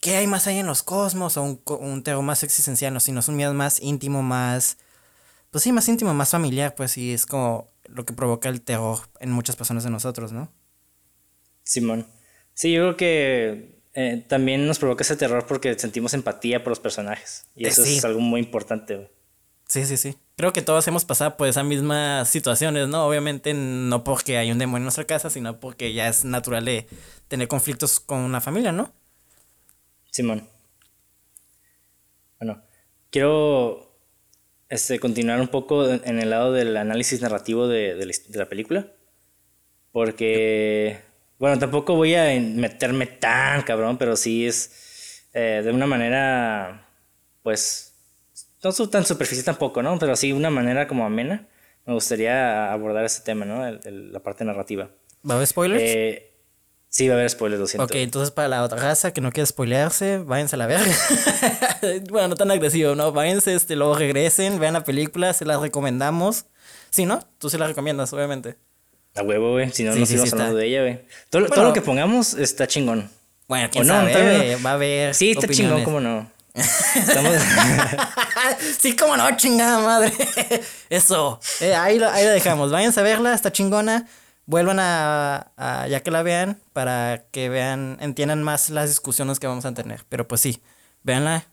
¿qué hay más allá en los cosmos? O un, un terror más existencial, no, sino es un miedo más íntimo, más, pues sí, más íntimo, más familiar, pues sí, es como lo que provoca el terror en muchas personas de nosotros, ¿no? Simón. Sí, yo creo que eh, también nos provoca ese terror porque sentimos empatía por los personajes. Y Eh, eso sí. es algo muy importante, güey. Sí, sí, sí. Creo que todos hemos pasado por esas mismas situaciones, ¿no? Obviamente no porque hay un demonio en nuestra casa, sino porque ya es natural de tener conflictos con una familia, ¿no? Simón. Bueno, quiero este, continuar un poco en el lado del análisis narrativo de, de la, his- de la película. Porque, bueno, tampoco voy a meterme tan cabrón, pero sí es eh, de una manera, pues, no tan superficial tampoco, ¿no? Pero sí una manera como amena. Me gustaría abordar ese tema, ¿no? El- el- la parte narrativa. ¿Va a haber spoilers? Eh, sí, va a haber spoilers, lo siento. ok, entonces para la otra raza que no quiere spoilearse, váyanse a la verga. bueno, no tan agresivo, ¿no? Váyanse, este, luego regresen, vean la película, se la recomendamos. Sí, ¿no? Tú se la recomiendas, obviamente. A huevo, güey. Si no, Sí, no sí, sí, hablando está. de ella, güey. Todo, todo Bueno. lo que pongamos está chingón. Bueno, quién O no, sabe, eh, va a haber Sí, está chingón, opiniones. cómo no. Estamos... sí, cómo no, chingada madre. Eso. Eh, ahí, lo, ahí lo dejamos. Váyanse a verla, está chingona. Vuelvan a, a- ya que la vean para que vean, entiendan más las discusiones que vamos a tener. Pero pues sí, véanla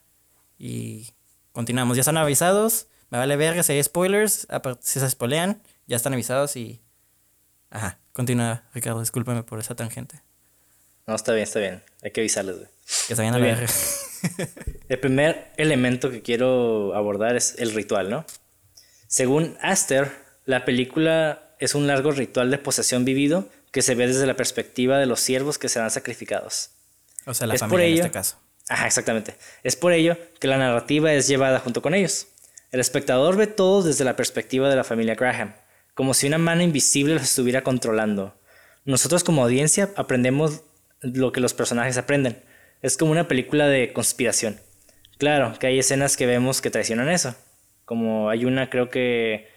y continuamos. Ya están avisados. Me vale verga si hay spoilers. Si se spoilean, ya están avisados y. Ajá. Continúa, Ricardo. Discúlpame por esa tangente. no, está bien, está bien. Hay que avisarles, güey. Que se vayan a la verga. El primer elemento que quiero abordar es el ritual, ¿no? Según Aster, la película es un largo ritual de posesión vivido que se ve desde la perspectiva de los siervos que serán sacrificados. O sea, la Es por familia en ello- este caso. Ajá, exactamente. Es por ello que la narrativa es llevada junto con ellos. El espectador ve todo desde la perspectiva de la familia Graham, como si una mano invisible los estuviera controlando. Nosotros como audiencia aprendemos lo que los personajes aprenden. Es como una película de conspiración. Claro, que hay escenas que vemos que traicionan eso. Como hay una, creo que,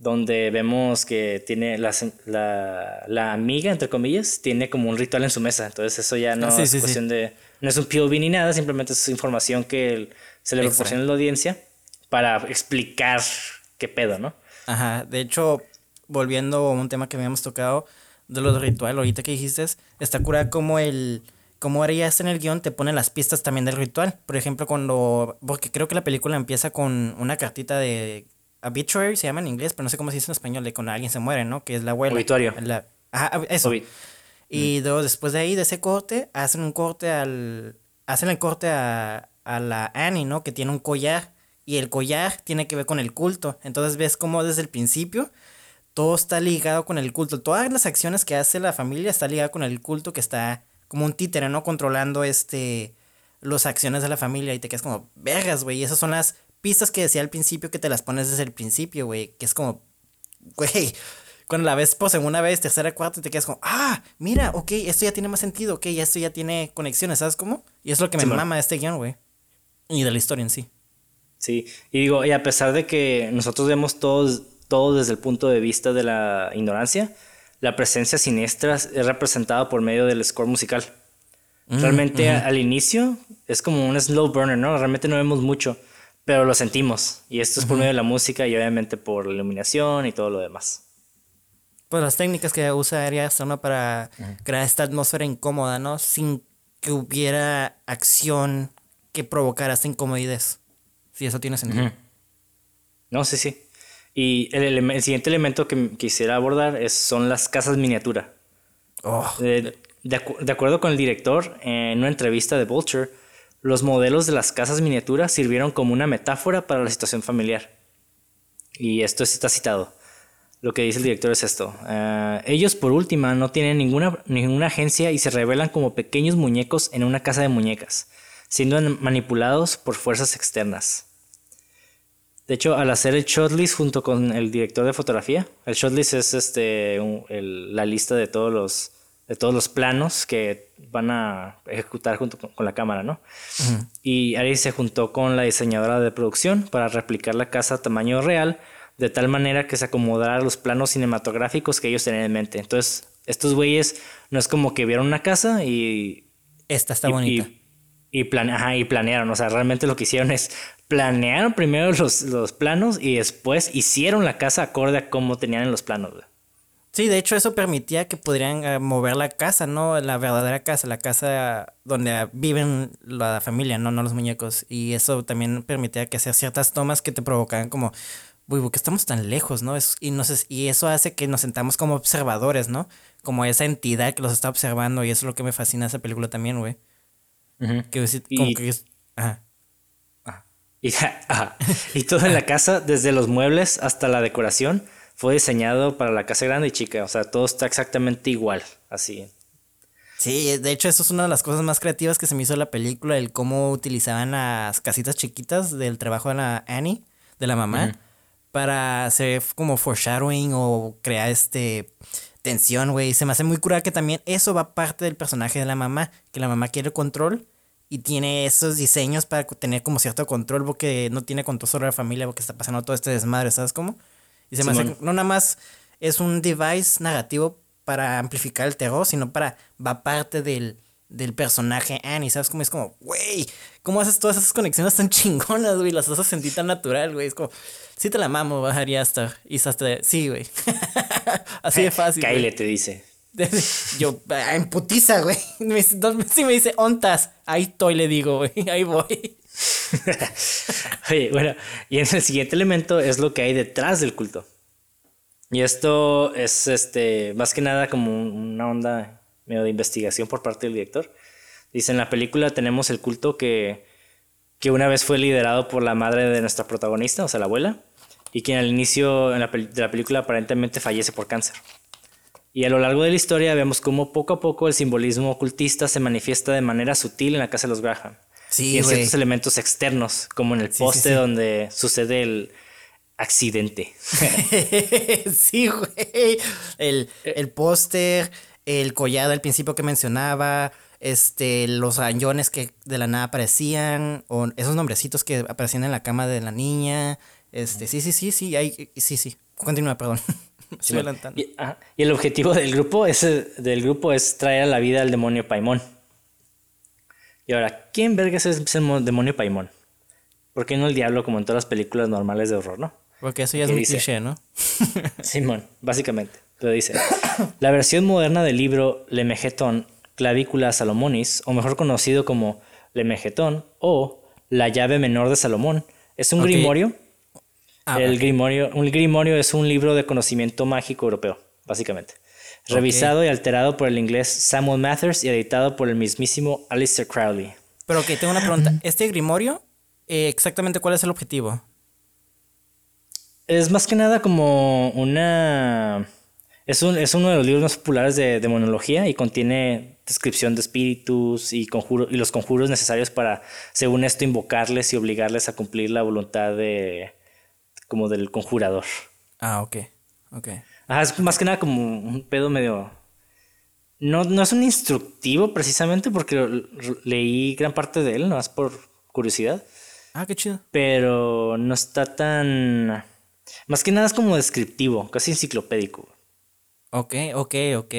donde vemos que tiene la, la, la amiga, entre comillas, tiene como un ritual en su mesa. Entonces eso ya no Ah, sí, es sí, sí. cuestión de... No es un POV ni nada, simplemente es información que el- se le proporciona a la audiencia para explicar qué pedo, ¿no? Ajá, de hecho, volviendo a un tema que habíamos tocado de los rituales, ahorita que dijiste, está curada como el, como harías en el guion, te ponen las pistas también del ritual. Por ejemplo, cuando, porque creo que la película empieza con una cartita de obituary, se llama en inglés, pero no sé cómo se dice en español, de cuando alguien se muere, ¿no? Que es la abuela. Obituario. La- ajá, eso. Y luego después de ahí, de ese corte, hacen un corte al. Hacen el corte a, a la Annie, ¿no? Que tiene un collar. Y el collar tiene que ver con el culto. Entonces ves cómo desde el principio todo está ligado con el culto. Todas las acciones que hace la familia está ligada con el culto que está como un títere, ¿no? Controlando este. Las acciones de la familia. Y te quedas como, vergas, güey. Y esas son las pistas que decía al principio que te las pones desde el principio, güey. Que es como, güey, cuando la ves por segunda vez, tercera, cuarta, te quedas como, ah, mira, ok, esto ya tiene más sentido, ok, esto ya tiene conexiones, ¿sabes cómo? Y es lo que me Simón. mama de este guion, güey. Y de la historia en sí. Sí, y digo, y a pesar de que nosotros vemos todos todo desde el punto de vista de la ignorancia, la presencia siniestra es representada por medio del score musical. Realmente a- al inicio es como un slow burner, ¿no? Realmente no vemos mucho, pero lo sentimos. Y esto es por medio de la música y obviamente por la iluminación y todo lo demás. Pues las técnicas que usa Ari Aster, Para crear esta atmósfera incómoda, ¿no? Sin que hubiera acción que provocara esta incomodidad. Si eso tiene sentido. No, sí, sí. Y el, siguiente elemento que quisiera abordar es, son las casas miniatura. Oh. de, acuerdo con el director, en una entrevista de Vulture, los modelos de las casas miniatura sirvieron como una metáfora para la situación familiar. Y esto está citado. Lo que dice el director es esto. Eh, ellos, por última, no tienen ninguna, ninguna agencia y se revelan como pequeños muñecos en una casa de muñecas, siendo manipulados por fuerzas externas. De hecho, al hacer el shotlist junto con el director de fotografía, el shotlist es este, la lista de todos los de todos los planos que van a ejecutar junto con, la cámara, ¿no? Y Ari se juntó con la diseñadora de producción para replicar la casa a tamaño real, de tal manera que se acomodara a los planos cinematográficos que ellos tenían en mente. Entonces, estos güeyes no es como que vieron una casa y... Esta está bonita. Y, y planearon, o sea, realmente lo que hicieron es planearon primero los, los planos y después hicieron la casa acorde a cómo tenían en los planos. Sí, de hecho eso permitía que pudieran eh, mover la casa, ¿no? La verdadera casa, la casa donde viven la familia, ¿no? No los muñecos. Y eso también permitía que hacer ciertas tomas que te provocaban como, uy, porque estamos tan lejos, ¿no? Es, y, y eso hace que nos sentamos como observadores, ¿no? Como esa entidad que los está observando y eso es lo que me fascina de esa película también, güey. que, como que ajá. Y, y todo en la casa, desde los muebles hasta la decoración, fue diseñado para la casa grande y chica. O sea, todo está exactamente igual, así. Sí, de hecho, eso es una de las cosas más creativas que se me hizo la película, el cómo utilizaban las casitas chiquitas del trabajo de la Annie, de la mamá, para hacer como foreshadowing o crear este tensión, güey. Se me hace muy curada que también eso va parte del personaje de la mamá, que la mamá quiere control y tiene esos diseños para tener como cierto control porque no tiene control sobre la familia porque está pasando todo este desmadre, ¿sabes cómo? Y se me hace, no nada más es un device negativo para amplificar el terror, sino para, va parte del, del personaje Annie, ¿sabes cómo? Es como, güey, ¿cómo haces todas esas conexiones tan chingonas, güey? Las haces sentir tan natural, güey. Es como, sí te la mamo, bajaría hasta, y hasta, sí, güey. Así de fácil. Kyle te dice. Yo, ah, en putiza, güey. Si me dice ontas, ahí estoy, le digo, güey. Ahí voy. Oye, bueno, y en el siguiente elemento es lo que hay detrás del culto. Y esto es este más que nada como una onda medio de investigación por parte del director. Dice, en la película tenemos el culto que, que una vez fue liderado por la madre de nuestra protagonista, o sea, la abuela, y quien al inicio de la película aparentemente fallece por cáncer. Y a lo largo de la historia vemos cómo poco a poco el simbolismo ocultista se manifiesta de manera sutil en la casa de los Graham. Sí, y en ciertos elementos externos, como en el poste donde sucede el accidente. sí, güey. El, el póster, el collado al principio que mencionaba, este, los añones que de la nada aparecían, o esos nombrecitos que aparecían en la cama de la niña. Este, sí, sí, sí, sí, hay, sí, sí. Continúa, perdón. y, el objetivo del grupo, es, del grupo es traer a la vida al demonio Paimón. Y ahora, ¿quién verga es ese demonio Paimón? ¿Por qué no el diablo como en todas las películas normales de horror, no? Porque eso ya es muy cliché, ¿no? Simón, básicamente. Pero dice, la versión moderna del libro Lemegetón, Clavícula Salomonis, o mejor conocido como Lemegetón o La llave menor de Salomón, es un grimorio Ah, el grimorio, un grimorio es un libro de conocimiento mágico europeo, básicamente. Revisado y alterado por el inglés Samuel Mathers y editado por el mismísimo Alistair Crowley. Pero ok, tengo una pregunta. ¿Este grimorio, eh, exactamente cuál es el objetivo? Es más que nada como una... Es, un, es uno de los libros más populares de demonología y contiene descripción de espíritus y, conjuro, y los conjuros necesarios para, según esto, invocarles y obligarles a cumplir la voluntad de, como del conjurador. Ah, ok. Ok. Ajá, es más que nada como un pedo medio. No, no es un instructivo precisamente porque leí gran parte de él, no más por curiosidad. Ah, qué chido. Pero no está tan. Más que nada es como descriptivo, casi enciclopédico. Ok, ok, ok.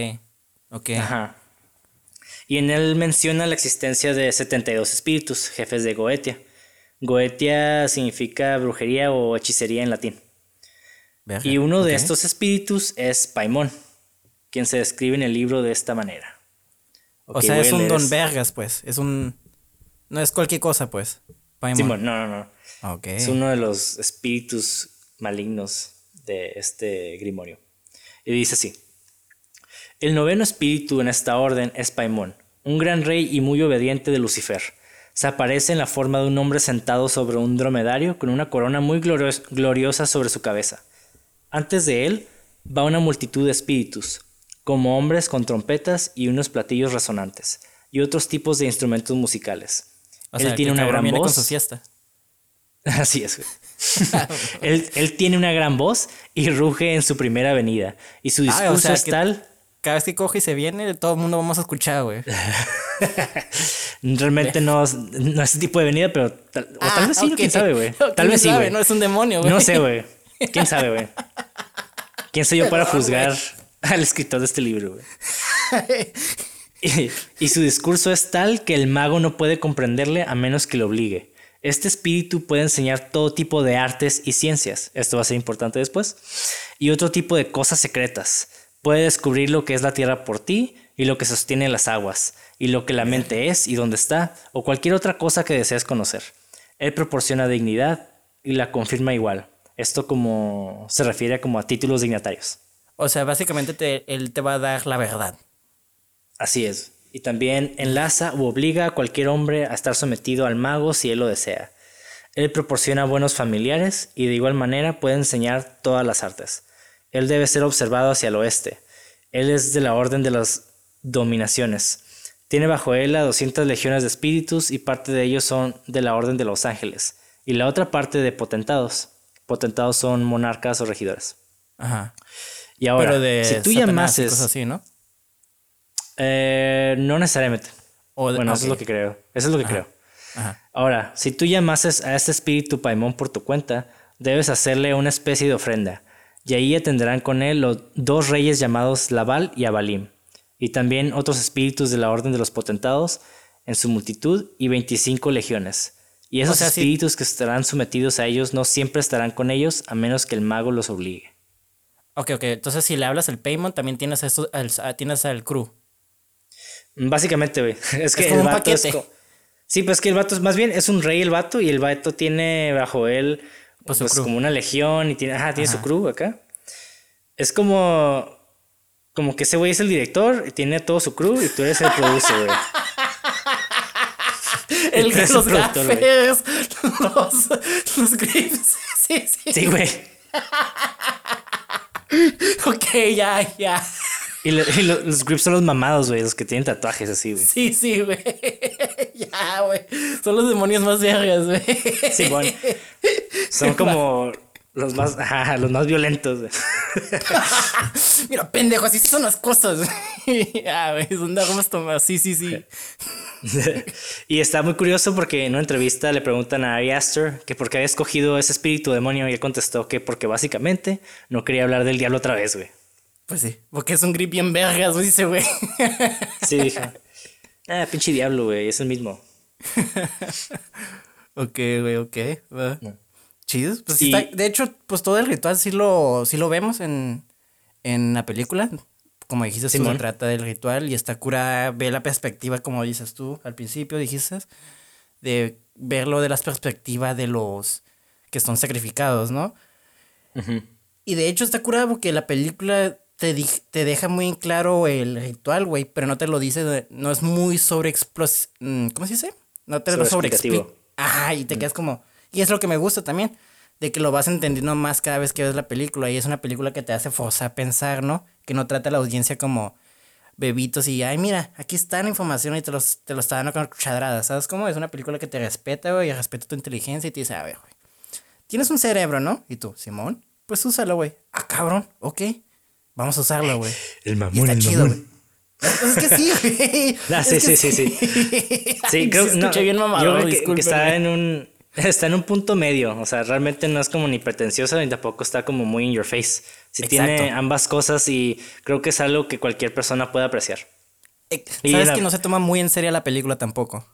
Ok. Ajá. Y en él menciona la existencia de 72 espíritus, jefes de Goetia Goetia significa brujería o hechicería en latín. Y uno de estos espíritus es Paimón, quien se describe en el libro de esta manera. o sea, es un don vergas, pues. Es un... No es cualquier cosa, pues. Paimon. no, no, no. Es uno de los espíritus malignos de este grimorio. Y dice así. El noveno espíritu en esta orden es Paimón, un gran rey y muy obediente de Lucifer. Se aparece en la forma de un hombre sentado sobre un dromedario con una corona muy gloriosa sobre su cabeza. Antes de él va una multitud de espíritus, como hombres con trompetas y unos platillos resonantes, y otros tipos de instrumentos musicales. él tiene una gran voz. Con su Así es. él, él, tiene una gran voz y ruge en su primera venida. Y su ah, discurso es tal cada vez que coge y se viene, todo el mundo vamos a escuchar, güey. Realmente no, no es ese tipo de venida, pero tal, o tal vez sí, quién sabe, güey. Tal vez sí, güey. No es un demonio, güey. No sé, güey. ¿Quién sabe, güey? ¿Quién soy yo para juzgar al escritor de este libro, güey? Y, y su discurso es tal que el mago no puede comprenderle a menos que lo obligue. Este espíritu puede enseñar todo tipo de artes y ciencias, esto va a ser importante después, y otro tipo de cosas secretas Puede descubrir lo que es la tierra por ti y lo que sostiene las aguas, y lo que la mente es y dónde está, o cualquier otra cosa que desees conocer. Él proporciona dignidad y la confirma igual. Esto como se refiere como a títulos dignatarios. O sea, básicamente él te va a dar la verdad. Así es. Y también enlaza u obliga a cualquier hombre a estar sometido al mago si él lo desea. Él proporciona buenos familiares y de igual manera puede enseñar todas las artes. Él debe ser observado hacia el oeste. Él es de la orden de las dominaciones. Tiene bajo él a 200 legiones de espíritus y parte de ellos son de la orden de los ángeles. Y la otra parte de potentados. Potentados son monarcas o regidores. Ajá. Y ahora, si tú llamases... así, ¿no? Eh, no necesariamente. bueno, eso es lo que creo. Eso es lo que creo. Ajá. Ahora, si tú llamases a este espíritu Paimón por tu cuenta, debes hacerle una especie de ofrenda y ahí atenderán con él los dos reyes llamados Labal y Abalim, y también otros espíritus de la orden de los potentados en su multitud y veinticinco legiones. Y esos espíritus que estarán sometidos a ellos no siempre estarán con ellos a menos que el mago los obligue. Ok, ok. Entonces si le hablas el Paymon, también tienes, esto, tienes al crew. Básicamente, güey. Es que el vato es Sí, pues que el vato es más bien, es un rey el vato y el vato tiene bajo él pues, pues como una legión y tiene, ajá, tiene su crew acá. Es como como que ese güey es el director y tiene todo su crew y tú eres el producer, güey. el, los los gafes, los, los grips. Sí, sí. Sí, güey. ok, ya, ya. Y, los grips son los mamados, güey, los que tienen tatuajes así, güey. Sí, sí, güey. ya, güey. Son los demonios más vergas, güey. Sí, bueno. Son como los más, los más violentos. Mira, pendejo, así sí son las cosas. ah, más tomadas. Sí, sí, sí. y está muy curioso porque en una entrevista le preguntan a Ari Aster que por qué había escogido ese espíritu demonio y él contestó que porque básicamente no quería hablar del diablo otra vez, güey. Pues sí, porque es un grip bien vergas, dice, güey. sí, dije. Ah, pinche diablo, güey, es el mismo. ok, güey, ok. Chido. Pues de hecho, pues todo el ritual sí lo, sí lo vemos en, en la película. Como dijiste, se trata del ritual y esta cura ve la perspectiva, como dices tú al principio, dijiste, de verlo de las perspectivas de los que son sacrificados, ¿no? Y de hecho está curada porque la película te, deja muy en claro el ritual, güey, pero no te lo dice, no es muy sobre mm, ¿Cómo se dice? No te lo sobre Ajá, y te quedas como. Y es lo que me gusta también, de que lo vas entendiendo más cada vez que ves la película. Y es una película que te hace forzar a pensar, ¿no? Que no trata a la audiencia como bebitos y, ay, mira, aquí está la información y te, los, te lo está dando con cuchadradas, ¿sabes cómo? Es una película que te respeta, güey, y respeta tu inteligencia y te dice, a ver, güey, tienes un cerebro, ¿no? Y tú, Simón, pues úsalo, güey. Ah, cabrón, ok. Vamos a usarlo, güey. El mamón, está el chido, mamón. Es que sí, güey. Ah, sí, sí, sí, sí, sí. creo, no, bien mamado, yo creo que, está en un está en un punto medio, o sea, realmente no es como ni pretencioso ni tampoco está como muy in your face. Sí tiene ambas cosas y creo que es algo que cualquier persona puede apreciar. ¿Sabes que no se toma muy en serio la película tampoco?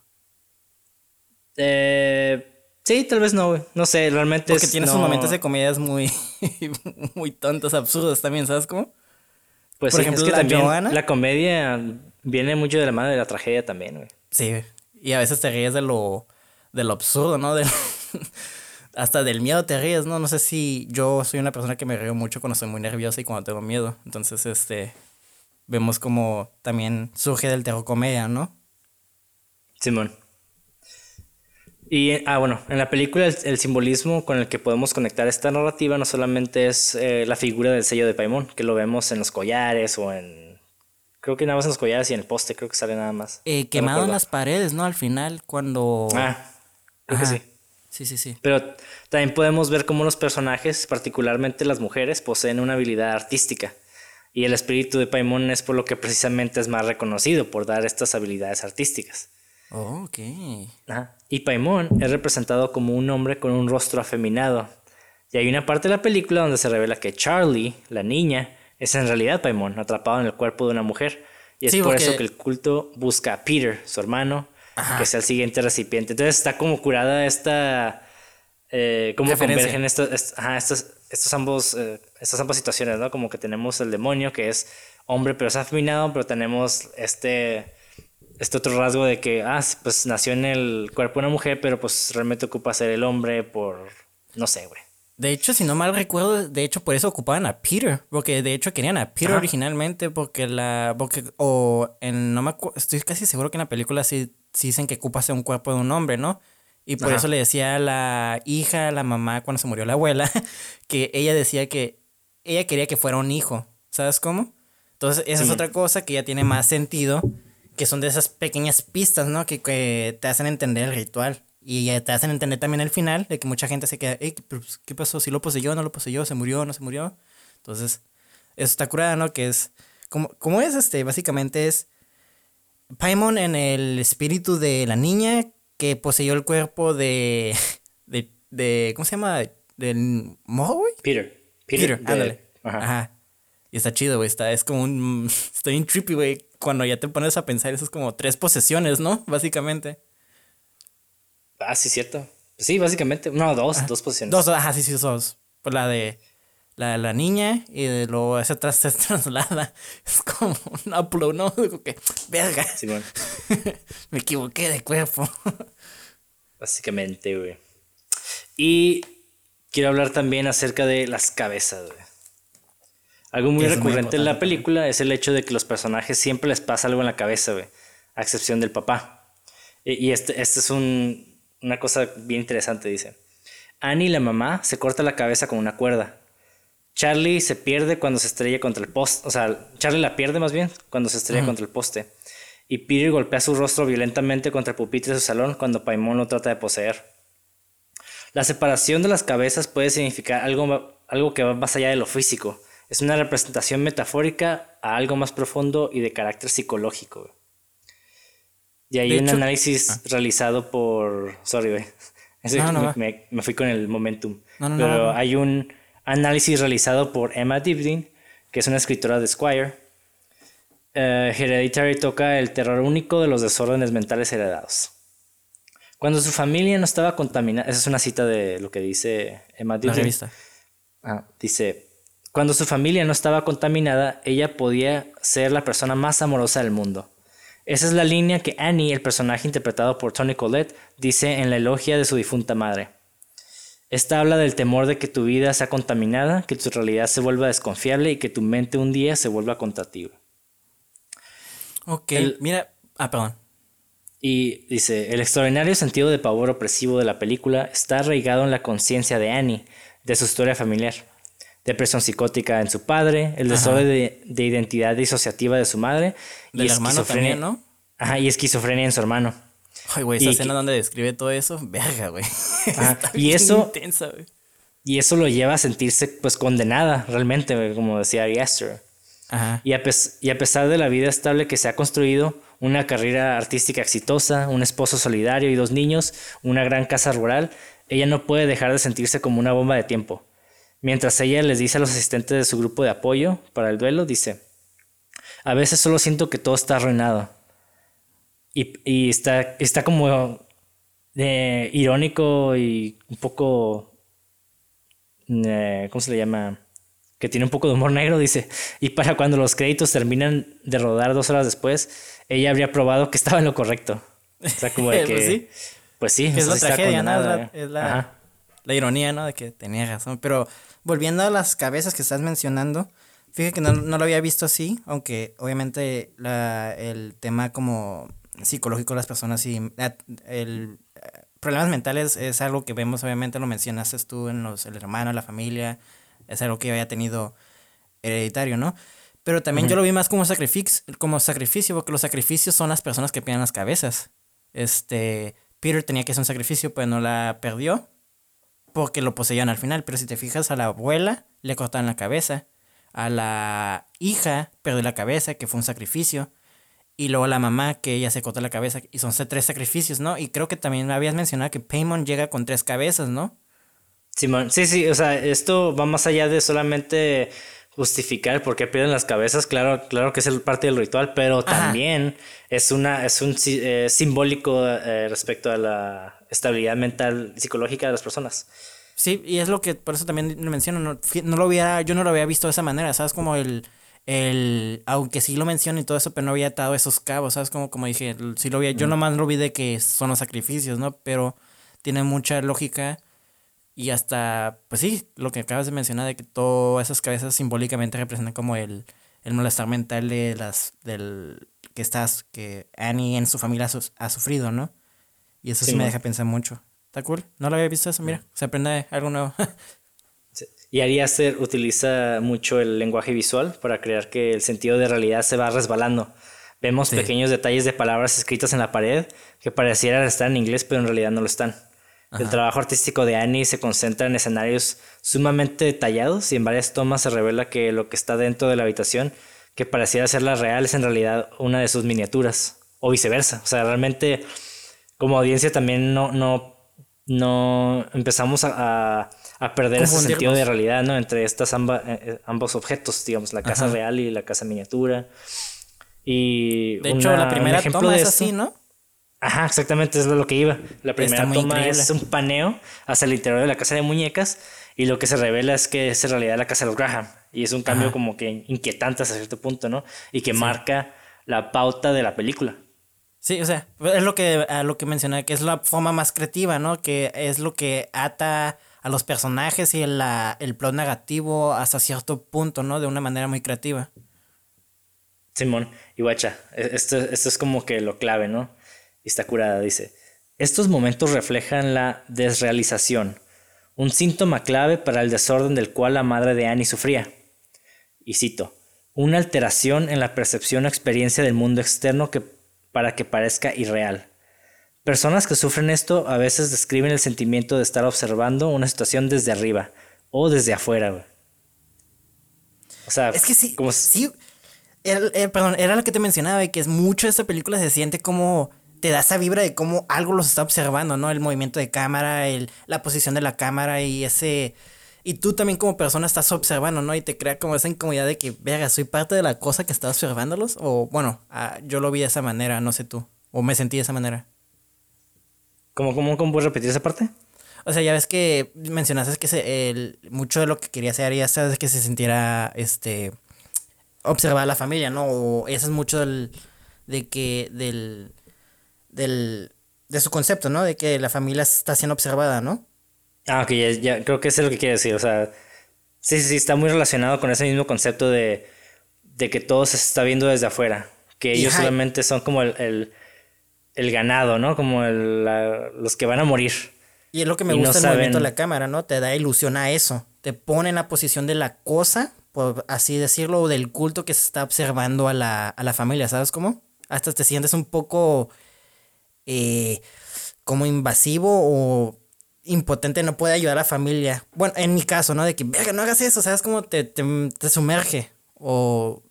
Eh, Sí, tal vez no, güey. No sé, realmente Porque tiene sus momentos de comedias muy, muy tontos, absurdos también, ¿sabes cómo? Pues Por ejemplo, es que la también la comedia viene mucho de la mano de la tragedia también, güey. Sí, y a veces te ríes de lo, de lo absurdo, ¿no? hasta del miedo te ríes, ¿no? No sé si yo soy una persona que me río mucho cuando estoy muy nerviosa y cuando tengo miedo. Entonces, este, vemos como también surge del terror comedia, ¿no? Simón. Y, ah, bueno, en la película el, simbolismo con el que podemos conectar esta narrativa no solamente es eh, la figura del sello de Paimon, que lo vemos en los collares o en... Creo que nada más en los collares y en el poste, creo que sale nada más. Eh, quemado en las paredes, ¿no? Al final, cuando... Ah, creo que sí. Sí, sí, sí. Pero también podemos ver cómo los personajes, particularmente las mujeres, poseen una habilidad artística. Y el espíritu de Paimon es por lo que precisamente es más reconocido, por dar estas habilidades artísticas. Oh, ok. Y Paimon es representado como un hombre con un rostro afeminado. Y hay una parte de la película donde se revela que Charlie, la niña, es en realidad Paimon, atrapado en el cuerpo de una mujer. Y es por eso que el culto busca a Peter, su hermano, que sea el siguiente recipiente. Entonces está como curada esta... Eh, cómo convergen estos, estos, ambos, eh, estas ambas situaciones, ¿no? Como que tenemos el demonio que es hombre pero es afeminado, pero tenemos este, este otro rasgo de que, ah, pues nació en el cuerpo de una mujer, pero pues realmente ocupa ser el hombre por, no sé, güey. De hecho, si no mal recuerdo, de hecho por eso ocupaban a Peter, porque de hecho querían a Peter originalmente, porque la, porque, o en, no me estoy casi seguro que en la película sí, dicen que ocupa ser un cuerpo de un hombre, ¿no? Y por eso le decía a la hija, a la mamá, cuando se murió la abuela, que ella decía que ella quería que fuera un hijo, ¿sabes cómo? Entonces, esa es otra cosa que ya tiene más sentido, que son de esas pequeñas pistas, ¿no? Que, que te hacen entender el ritual. Y te hacen entender también el final de que mucha gente se queda, pues, ¿qué pasó? ¿Si lo poseyó? ¿No lo poseyó? ¿Se murió? ¿No se murió? Entonces, eso está curada, ¿no? Que es, como, como es este, básicamente es Paimon en el espíritu de la niña que poseyó el cuerpo de, de, de ¿cómo se llama? Del mojo, Peter. Peter, ándale. Ajá. Y está chido, güey. Está, es como un. Estoy en trippy, güey. Cuando ya te pones a pensar, eso es como tres posesiones, ¿no? Básicamente. Ah, sí, cierto. Sí, básicamente. No, dos, dos posiciones. Dos, ajá, sí, sí, dos. Pues la de la, la niña y de luego esa atrás se traslada. Es como un upload, ¿no? Digo que, verga. Me equivoqué de cuerpo. Básicamente, güey. Y quiero hablar también acerca de las cabezas, güey. Algo muy recurrente en la película es el hecho de que los personajes siempre les pasa algo en la cabeza, güey. A excepción del papá. Y este, este es un, una cosa bien interesante, dice. Annie, la mamá, se corta la cabeza con una cuerda. Charlie se pierde cuando se estrella contra el poste. O sea, Charlie la pierde más bien cuando se estrella contra el poste. Y Peter golpea su rostro violentamente contra el pupitre de su salón cuando Paimon lo trata de poseer. La separación de las cabezas puede significar algo, algo que va más allá de lo físico. Es una representación metafórica a algo más profundo y de carácter psicológico. Y hay un análisis ah. realizado por. Sorry, güey. me, fui con el momentum. Pero hay un análisis realizado por Emma Dibdin, que es una escritora de Squire. Uh, Hereditary toca el terror único de los desórdenes mentales heredados. Cuando su familia no estaba contaminada, esa es una cita de lo que dice Emma Dibdin. Ah, dice, cuando su familia no estaba contaminada, ella podía ser la persona más amorosa del mundo. Esa es la línea que Annie, el personaje interpretado por Tony Collette, dice en la elogia de su difunta madre. Esta habla del temor de que tu vida sea contaminada, que tu realidad se vuelva desconfiable y que tu mente un día se vuelva contra ti. Ok, mira. Ah, perdón. Y dice: El extraordinario sentido de pavor opresivo de la película está arraigado en la conciencia de Annie, de su historia familiar. Depresión psicótica en su padre, el desorden de, identidad disociativa de su madre. y esquizofrenia, ¿no? Ajá, y esquizofrenia en su hermano. Ay, güey, esa escena donde describe todo eso, verga, güey. y eso. Y eso lo lleva a sentirse, pues, condenada, realmente, como decía Ari Ajá. Y, a y a pesar de la vida estable que se ha construido, una carrera artística exitosa, un esposo solidario y dos niños, una gran casa rural, ella no puede dejar de sentirse como una bomba de tiempo. Mientras ella les dice a los asistentes de su grupo de apoyo para el duelo, dice, a veces solo siento que todo está arruinado. Y, está, está como de irónico y un poco. eh, ¿Cómo se le llama? Que tiene un poco de humor negro, dice. Y para cuando los créditos terminan de rodar dos horas después, ella habría probado que estaba en lo correcto. O sea, como de que. Pues sí. Pues sí, es la tragedia, ¿no? Es la, es la ironía, ¿no? De que tenía razón. Pero volviendo a las cabezas que estás mencionando, fíjate que no, no lo había visto así, aunque obviamente la, el tema como psicológico de las personas y eh, el eh, problemas mentales es algo que vemos, obviamente lo mencionaste tú en los, el hermano, la familia, es algo que había tenido hereditario, ¿no? Pero también yo lo vi más como sacrificio, como sacrificio, porque los sacrificios son las personas que pierden las cabezas. Este, Peter tenía que hacer un sacrificio, pero no la perdió porque lo poseían al final. Pero si te fijas, a la abuela le cortaron la cabeza, a la hija perdió la cabeza, que fue un sacrificio, y luego la mamá, que ella se cortó la cabeza, y son tres sacrificios, ¿no? Y creo que también habías mencionado que Paimon llega con tres cabezas, ¿no? Simón, sí, sí, o sea, esto va más allá de solamente justificar por qué pierden las cabezas, claro, claro que es el parte del ritual, pero también es una, es un eh, simbólico eh, respecto a la estabilidad mental y psicológica de las personas. Sí, y es lo que, por eso también menciono, no, no lo había, yo no lo había visto de esa manera, ¿sabes? Como el, el, aunque sí lo menciono y todo eso, pero no había atado esos cabos, ¿sabes? Como, como dije, sí lo había, yo nomás lo vi de que son los sacrificios, ¿no? Pero tiene mucha lógica y hasta, pues sí, lo que acabas de mencionar, de que todas esas cabezas simbólicamente representan como el, el malestar mental de las, del, que estás, que Annie en su familia ha, su- ha sufrido, ¿no? Y eso sí, Sí, me deja pensar mucho. ¿Está cool? No lo había visto eso, mira, se aprende algo nuevo. Y Ari Aster utiliza mucho el lenguaje visual para crear que el sentido de realidad se va resbalando. Vemos Sí. pequeños detalles de palabras escritas en la pared que parecieran estar en inglés, pero en realidad no lo están. El trabajo artístico de Annie se concentra en escenarios sumamente detallados y en varias tomas se revela que lo que está dentro de la habitación, que pareciera ser la real, es en realidad una de sus miniaturas, o viceversa. O sea, realmente como audiencia también no, no, no empezamos a, a- a perder ese sentido de realidad, ¿no? Entre estas amba- eh, eh, ambos objetos, digamos, la casa Ajá. real y la casa miniatura. Y De hecho, una- la un primera ejemplo toma de es así, ¿no? Ajá, exactamente, es lo que iba. La primera toma increíble. es un paneo hacia el interior de la casa de muñecas y lo que se revela es que es en realidad la casa de los Graham y es un cambio Ajá. como que inquietante hasta cierto punto, ¿no? Y que marca la pauta de la película. Sí, o sea, es lo que, a lo que mencioné, que es la forma más creativa, ¿no? Que es lo que ata a los personajes y el plot negativo hasta cierto punto, ¿no? De una manera muy creativa. Simón, y guacha, e- esto, esto es como que lo clave, ¿no? Y está curada, dice. Estos momentos reflejan la desrealización, un síntoma clave para el desorden del cual la madre de Annie sufría. Y cito, una alteración en la percepción o experiencia del mundo externo que, para que parezca irreal. Personas que sufren esto a veces describen el sentimiento de estar observando una situación desde arriba o desde afuera, güey. O sea, Es que sí, como sí, era- eh, perdón, era lo que te mencionaba, y que es mucho de esta película se siente como, te da esa vibra de cómo algo los está observando, ¿no? El movimiento de cámara, el, la posición de la cámara y ese... Y tú también como persona estás observando, ¿no? Y te crea como esa incomodidad de que, verga, soy parte de la cosa que está observándolos. O bueno, ah, yo lo vi de esa manera, no sé tú. O me sentí de esa manera. ¿Cómo, cómo, cómo puedes repetir esa parte? O sea, ya ves que mencionaste que se- el, mucho de lo que quería hacer ya sabes que se sintiera este observar a la familia, ¿no? O eso es mucho del de que del del de su concepto, ¿no? De que la familia está siendo observada, ¿no? Ah, ok, ya, ya, creo que eso es lo que quiere decir. O sea, sí, sí, sí, está muy relacionado con ese mismo concepto de, de que todo se está viendo desde afuera. Que ellos ajá. solamente son como el, el, el ganado, ¿no? Como el, la- los que van a morir. Y es lo que me Y no gusta el movimiento de la cámara, ¿no? Te da ilusión a eso. Te pone en la posición de la cosa, por así decirlo, o del culto que se está observando a la, a la familia, ¿sabes cómo? Hasta te sientes un poco eh, como invasivo o impotente, no puede ayudar a la familia. Bueno, en mi caso, ¿no? De que, verga, no hagas eso, ¿sabes cómo te, te, te sumerge? O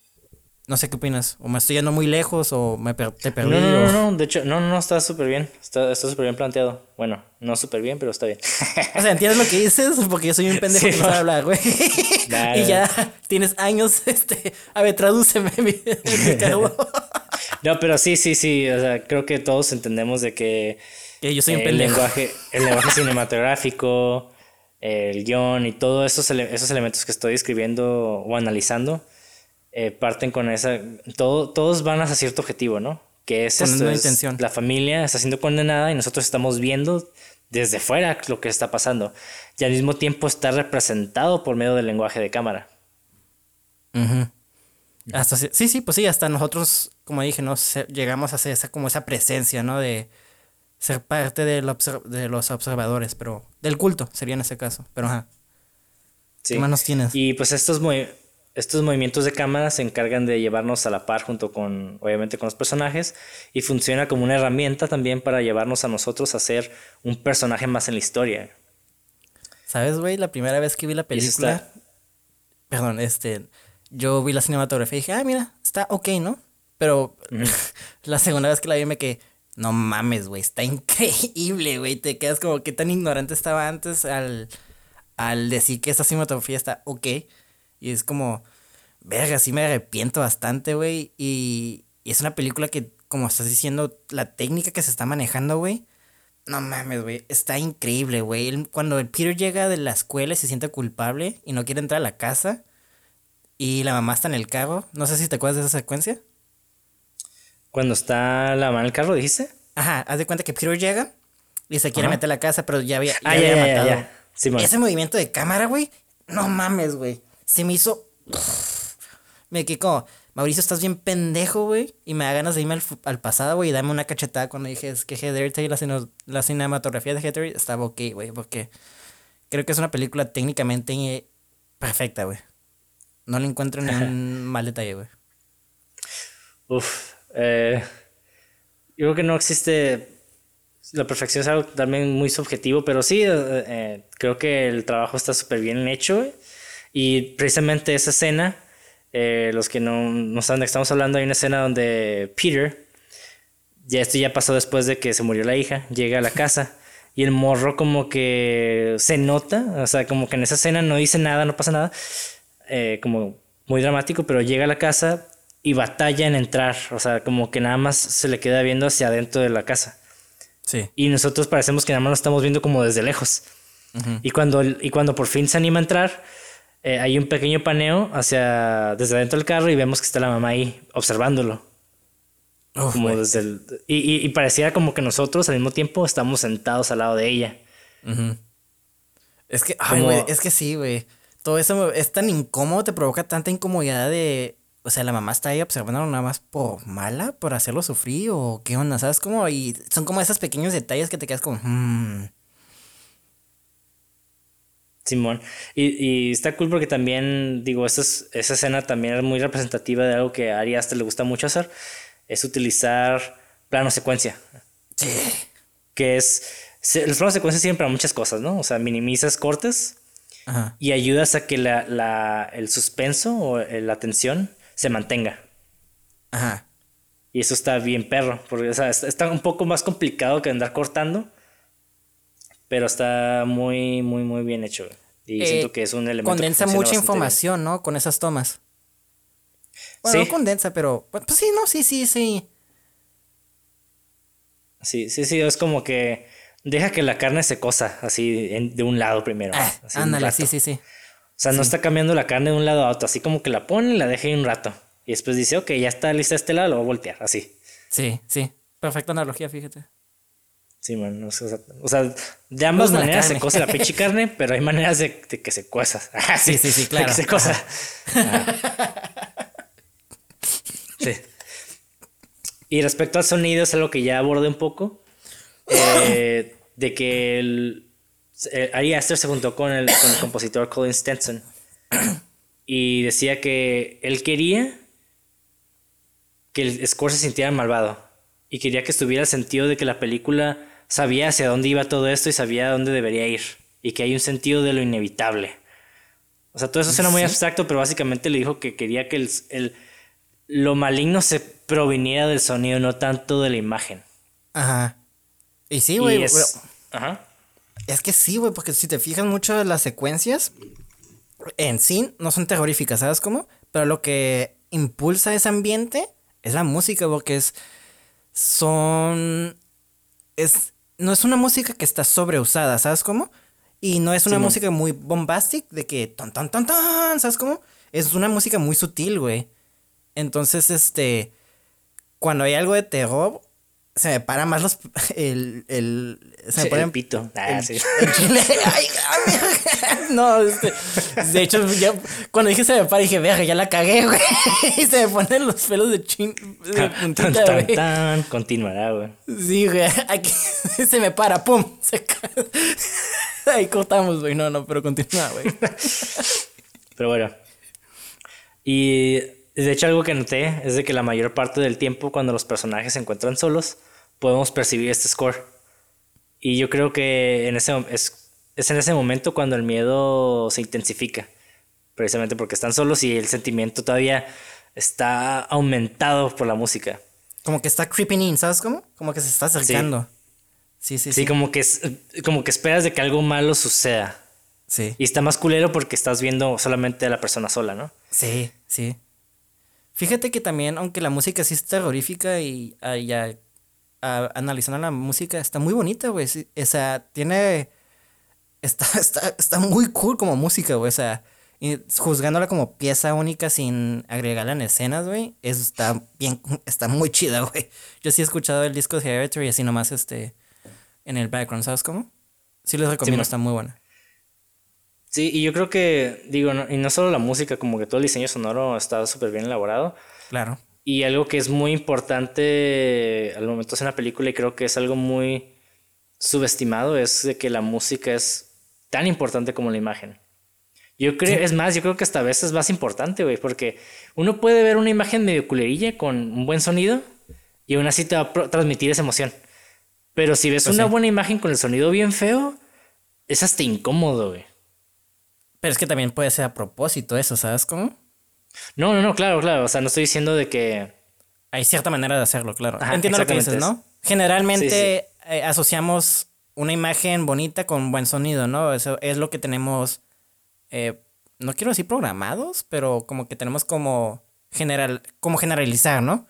no sé qué opinas. O me estoy yendo muy lejos o me per- te perdí. No, no, o- no, no, de hecho, no, no, no, está súper bien. Está está súper bien planteado. Bueno, no súper bien, pero está bien. O sea, ¿entiendes lo que dices? Porque yo soy un pendejo Sí, que no sabe hablar, güey. Dale. y ya tienes años, este... A ver, tradúceme, mi. No, pero sí, sí, sí. O sea, creo que todos entendemos de que Que yo soy un el pendejo. lenguaje, el lenguaje cinematográfico, el guion y todos esos, ele- esos elementos que estoy escribiendo o analizando eh, parten con esa. Todo, todos van hacia cierto objetivo, ¿no? Que es, Con esto, una es intención. La familia está siendo condenada y nosotros estamos viendo desde fuera lo que está pasando. Y al mismo tiempo está representado por medio del lenguaje de cámara. Hasta sí, sí, pues sí, hasta nosotros, como dije, ¿no? Llegamos a hacer esa, como esa presencia, ¿no? De ser parte del de los observadores, pero del culto sería en ese caso. Pero ajá. Sí. ¿Qué más nos tienes? Y pues estos, movi- estos movimientos de cámara se encargan de llevarnos a la par junto con, obviamente, con los personajes y funciona como una herramienta también para llevarnos a nosotros a ser un personaje más en la historia. ¿Sabes, güey? La primera vez que vi la película, está- perdón, este, yo vi la cinematografía y dije, ah, mira, está ok, ¿no? Pero la segunda vez que la vi me quedé, no mames, güey, está increíble, güey. Te quedas como que tan ignorante estaba antes al, al decir que esta cinematografía está ok. Y es como, verga, sí me arrepiento bastante, güey. Y, y es una película que, como estás diciendo, la técnica que se está manejando, güey. No mames, güey. Está increíble, güey. Cuando el Peter llega de la escuela y se siente culpable y no quiere entrar a la casa. Y la mamá está en el carro. No sé si te acuerdas de esa secuencia. Cuando está la mano en el carro, dijiste. Ajá, haz de cuenta que Peter llega y se quiere Ajá. meter a la casa, pero ya había, ya Ah, ya, había ya, matado. ya. Ese movimiento de cámara, güey. No mames, güey. Se me hizo. Me quedé como, Mauricio, estás bien pendejo, güey. Y me da ganas de irme al, al pasado, güey, y darme una cachetada cuando dije es que Hereditary, la, cine- la cinematografía de Hereditary estaba ok, güey, porque creo que es una película técnicamente perfecta, güey. No le encuentro ni un mal detalle, güey. Uf. eh, yo creo que no existe. La perfección es algo también muy subjetivo, pero sí, eh, eh, creo que el trabajo está súper bien hecho. güey. Y precisamente esa escena, eh, los que no, no saben de qué estamos hablando, hay una escena donde Peter, ya esto ya pasó después de que se murió la hija, llega a la casa y el morro como que se nota, o sea, como que en esa escena no dice nada, no pasa nada, eh, como muy dramático, pero llega a la casa y batalla en entrar, o sea, como que nada más se le queda viendo hacia adentro de la casa. Sí. Y nosotros parecemos que nada más lo estamos viendo como desde lejos. y, cuando, y cuando por fin se anima a entrar, eh, hay un pequeño paneo hacia desde adentro del carro y vemos que está la mamá ahí observándolo. Como desde el- y, y, y parecía como que nosotros al mismo tiempo estamos sentados al lado de ella. Es que, ay, Como- es que sí, güey. Todo eso es tan incómodo, te provoca tanta incomodidad de. O sea, la mamá está ahí observando nada más por mala, por hacerlo sufrir, o qué onda, ¿sabes? Como, y son como esos pequeños detalles que te quedas como, "Hmm". Simón. Y, y está cool porque también, digo, esa, es- esa escena también es muy representativa de algo que a Ari Aster le gusta mucho hacer, es utilizar plano secuencia. Sí. Que es, se- los planos secuencia sirven para muchas cosas, ¿no? O sea, minimizas cortes Ajá. y ayudas a que la, la- el suspenso o eh, la tensión se mantenga. Ajá. Y eso está bien perro, porque o sea, está, está un poco más complicado que andar cortando, pero está muy, muy, muy bien hecho. Y Eh, siento que es un elemento que Condensa mucha bien. información, ¿no? Con esas tomas. Bueno, Sí. no condensa, pero. Pues sí, no, sí, sí, sí. Sí, sí, sí, es como que deja que la carne se cosa así en- de un lado primero. Ah, así ándale, sí, sí, sí. O sea, no está cambiando la carne de un lado a otro, así como que la pone y la deja ahí un rato. Y después dice, ok, ya está lista este lado, lo voy a voltear, así. Sí, sí. Perfecta analogía, fíjate. Sí, man, o sea, o sea, de ambas maneras se cose la pinche carne, pero hay maneras de, de que se cueza. Ah, Sí, sí, sí, de claro. que se cosa. Sí. Y respecto al sonido, es algo que ya abordé un poco. eh, de que el, eh, Ari Aster se juntó con el, con el compositor Colin Stenson. Y decía que él quería que el score se sintiera malvado. Y quería que estuviera el sentido de que la película sabía hacia dónde iba todo esto y sabía a dónde debería ir. Y que hay un sentido de lo inevitable. O sea, todo eso suena muy abstracto, pero básicamente le dijo que quería que el, el- lo maligno se proviniera del sonido, no tanto de la imagen. Ajá. Y sí, güey. es- Ajá. Es que sí, güey, porque si te fijas mucho las secuencias en sí no son terroríficas, ¿sabes cómo? Pero lo que impulsa ese ambiente es la música, porque es son es no es una música que está sobreusada, ¿sabes cómo? Y no es una música muy bombastic de que ton ton ton ton, ¿sabes cómo? Es una música muy sutil, güey. Entonces, este, cuando hay algo de terror, se me para más los el el se me pone el pito. Ah, el- sí. el chile. Ay, no, este, de hecho, ya, cuando dije se me para, dije, verga, ya la cagué, güey. Y se me ponen los pelos de chin, de Tan, puntita, tan, güey. tan, continuará, güey. Sí, güey, aquí se me para, pum, se cae. Ahí cortamos, güey, no, no, pero continúa, güey. Pero bueno. Y de hecho algo que noté es de que la mayor parte del tiempo cuando los personajes se encuentran solos, podemos percibir este score. Y yo creo que en ese, es, es en ese momento cuando el miedo se intensifica. Precisamente porque están solos y el sentimiento todavía está aumentado por la música. Como que está creeping in, ¿sabes cómo? Como que se está acercando. Sí, sí, Sí, sí. como que es, como que esperas de que algo malo suceda. Sí, Y está más culero porque estás viendo solamente a la persona sola, ¿no? sí, sí. Fíjate que también, aunque la música sí es terrorífica y ah, analizando la música, está muy bonita, güey. sí, o sea, tiene. Está, está, está muy cool como música, güey. O sea, y juzgándola como pieza única sin agregarla en escenas, güey. Eso está bien, está muy chida, güey. Yo sí he escuchado el disco de Hereditary así nomás, este, en el background, ¿sabes cómo? Sí les recomiendo, está muy buena. Sí, y yo creo que, digo, no- y no solo la música, como que todo el diseño sonoro está súper bien elaborado. Claro. Y algo que es muy importante al momento de hacer una película y creo que es algo muy subestimado es de que la música es tan importante como la imagen. Yo creo, es más, yo creo que hasta a veces es más importante, güey, porque uno puede ver una imagen medio culerilla con un buen sonido y aún así te va a transmitir esa emoción. Pero si ves Pues una sí. buena imagen con el sonido bien feo, es hasta incómodo, güey. Pero es que también puede ser a propósito eso, ¿sabes cómo? No, no, no, claro, claro. O sea, no estoy diciendo de que. Hay cierta manera de hacerlo, claro. Ajá, Entiendo lo que dices, ¿no? Generalmente eh, asociamos una imagen bonita con buen sonido, ¿no? Eso es lo que tenemos, eh, no quiero decir programados, pero como que tenemos como general, como generalizar, ¿no?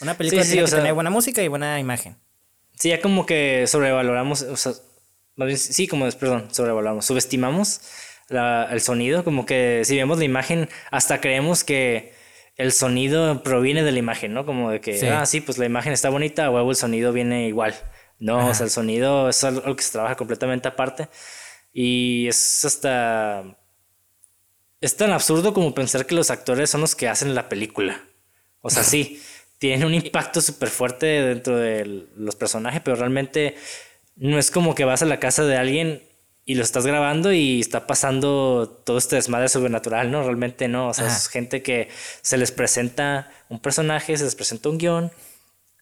Una película Sí, tiene o que sea- tener buena música y buena imagen. Sí, ya como que sobrevaloramos. O sea, más bien, sí, como es, perdón, sobrevaloramos. Subestimamos la- el sonido. Como que si vemos la imagen, hasta creemos que el sonido proviene de la imagen, ¿no? Como de que, Sí. ah, sí, pues la imagen está bonita, huevo, el sonido viene igual. No, o Ajá. sea, el sonido es algo que se trabaja completamente aparte. Y es hasta. Es tan absurdo como pensar que los actores son los que hacen la película. O sea, sí, tienen un impacto súper fuerte dentro de los personajes, pero realmente no es como que vas a la casa de alguien y lo estás grabando y está pasando todo este desmadre sobrenatural, ¿no? Realmente no. O sea, Ajá. es gente que se les presenta un personaje, se les presenta un guion,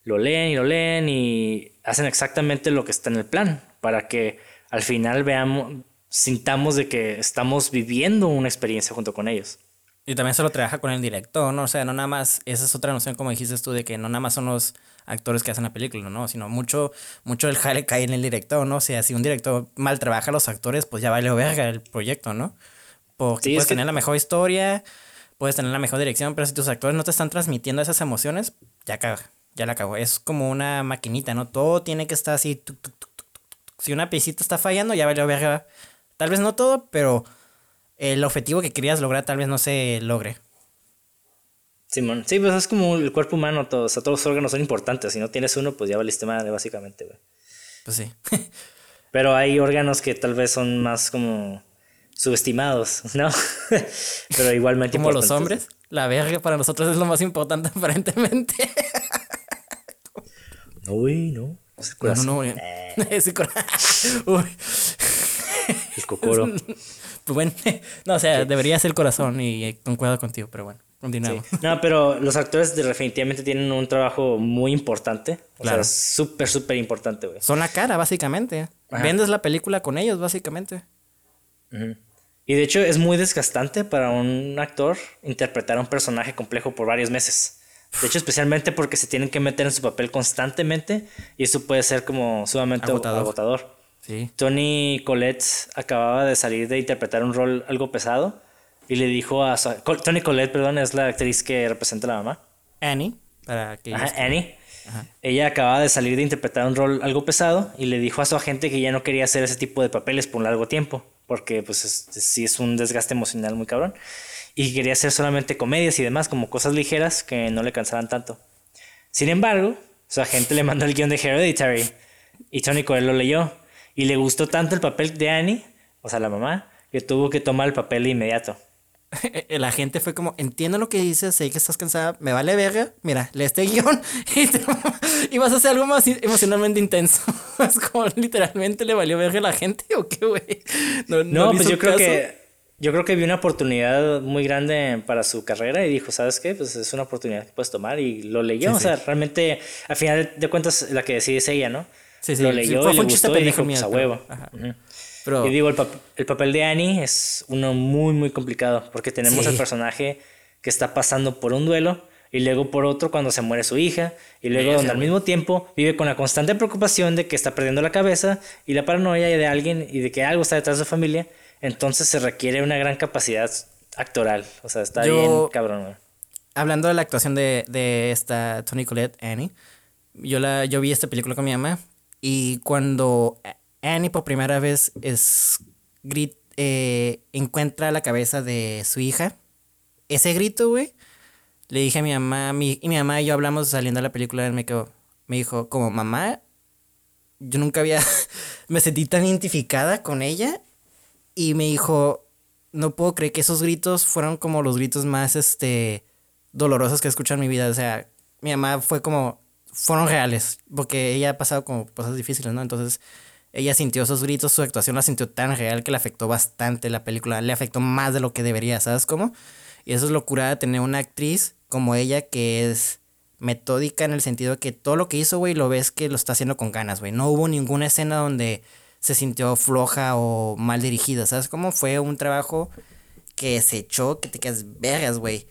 lo leen y lo leen y hacen exactamente lo que está en el plan para que al final veamos, sintamos de que estamos viviendo una experiencia junto con ellos. Y también se lo trabaja con el director, ¿no? O sea, no nada más, esa es otra noción como dijiste tú, de que no nada más son los actores que hacen la película, ¿no? Sino mucho, mucho del jale cae en el director, ¿no? O sea, si un director mal trabaja a los actores, pues ya vale verga el proyecto, ¿no? Porque Sí, puedes que- tener la mejor historia, puedes tener la mejor dirección, pero si tus actores no te están transmitiendo esas emociones, ya caga, ya la cago. Es como una maquinita, ¿no? Todo tiene que estar así. tuc, tuc, tuc, tuc, tuc. Si una piecita está fallando, ya vale verga. Tal vez no todo, pero el objetivo que querías lograr tal vez no se logre. Simón, sí, pues es como el cuerpo humano, todos, o sea, todos los órganos son importantes. Si no tienes uno, pues ya valiste madre, básicamente, güey. Pues sí. Pero hay órganos que tal vez son más como subestimados, ¿no? Pero igualmente Como los hombres, la verga para nosotros es lo más importante aparentemente. No, güey, no. Es el No, no, corazón. no. Ese cora- Uy. El cocoro. Pues bueno, no, o sea, debería ser el corazón y eh, con cuidado contigo, pero bueno, continuamos. No, pero los actores de- definitivamente tienen un trabajo muy importante. O Claro. sea, súper, súper importante, güey. Son la cara, básicamente. Ajá. Vendes la película con ellos, básicamente. Y de hecho es muy desgastante para un actor interpretar a un personaje complejo por varios meses. De hecho, especialmente porque se tienen que meter en su papel constantemente y eso puede ser como sumamente Agotador. agotador. Sí. Tony Collette acababa de salir de interpretar un rol algo pesado y le dijo a Tony Collette, perdón, es la actriz que representa a la mamá. Annie, para que Ajá, Annie. Ella acababa de salir de interpretar un rol algo pesado y le dijo a su agente que ya no quería hacer ese tipo de papeles por un largo tiempo, porque pues sí es un desgaste emocional muy cabrón. Y quería hacer solamente comedias y demás, como cosas ligeras que no le cansaran tanto. Sin embargo, su agente le mandó el guion de Hereditary y Tony Coelho lo leyó y le gustó tanto el papel de Annie, o sea, la mamá, que tuvo que tomar el papel de inmediato. La gente fue como, entiendo lo que dices, sé que estás cansada, me vale verga, mira, lee este guion y, vas a hacer algo más emocionalmente intenso. es como, literalmente le valió verga a la gente o qué, güey. No, pues yo creo que yo creo que vi una oportunidad muy grande para su carrera y dijo, ¿sabes qué? Pues es una oportunidad que puedes tomar y lo leyó. o sea, realmente, al final de cuentas, la que decide es ella, ¿no? Sí, sí. Lo leyó y le gustó y dijo, pues a huevo. Y digo, el, el, papel de Annie es uno muy, muy complicado porque tenemos el personaje que está pasando por un duelo y luego por otro cuando se muere su hija y luego donde al mismo tiempo vive con la constante preocupación de que está perdiendo la cabeza y la paranoia de alguien y de que algo está detrás de su familia, entonces se requiere una gran capacidad actoral, o sea, está bien cabrón. Hablando de la actuación de, de esta Tony Collette, Annie, yo, la, yo vi esta película con mi mamá y cuando Annie por primera vez es eh, encuentra la cabeza de su hija. Ese grito, güey. Le dije a mi mamá, mi, y mi mamá y yo hablamos saliendo de la película, me, quedó, me dijo, como mamá, yo nunca había, me sentí tan identificada con ella. Y me dijo, no puedo creer que esos gritos fueron como los gritos más, este, dolorosos que he escuchado en mi vida. O sea, mi mamá fue como, fueron reales, porque ella ha pasado como cosas difíciles, ¿no? Entonces, ella sintió esos gritos, su actuación la sintió tan real que le afectó bastante la película, le afectó más de lo que debería, ¿sabes cómo? Y eso es locura de tener una actriz como ella que es metódica en el sentido de que todo lo que hizo, güey, lo ves que lo está haciendo con ganas, güey. No hubo ninguna escena donde se sintió floja o mal dirigida, ¿sabes cómo? Fue un trabajo que se echó, que te quedas vergas, güey.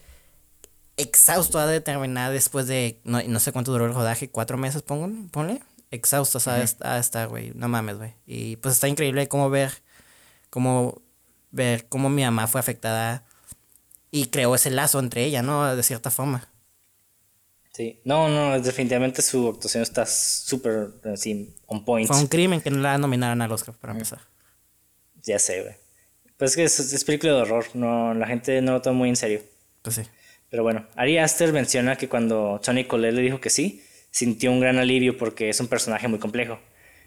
Exhausto a determinar después de, no, no sé cuánto duró el rodaje, cuatro meses, pongo, ponle exhausto a estar, güey. No mames, güey. Y pues está increíble cómo ver, cómo ver cómo mi mamá fue afectada y creó ese lazo entre ella, ¿no? De cierta forma. Sí, no, no, definitivamente su actuación está súper, así, on point. Fue un crimen que no la nominaran al Oscar, para empezar. Ya sé, güey. Pues es que es, es, película de horror, no, la gente no lo toma muy en serio. Pues sí. Pero bueno, Ari Aster menciona que cuando Tony Cole le dijo que sí, sintió un gran alivio porque es un personaje muy complejo.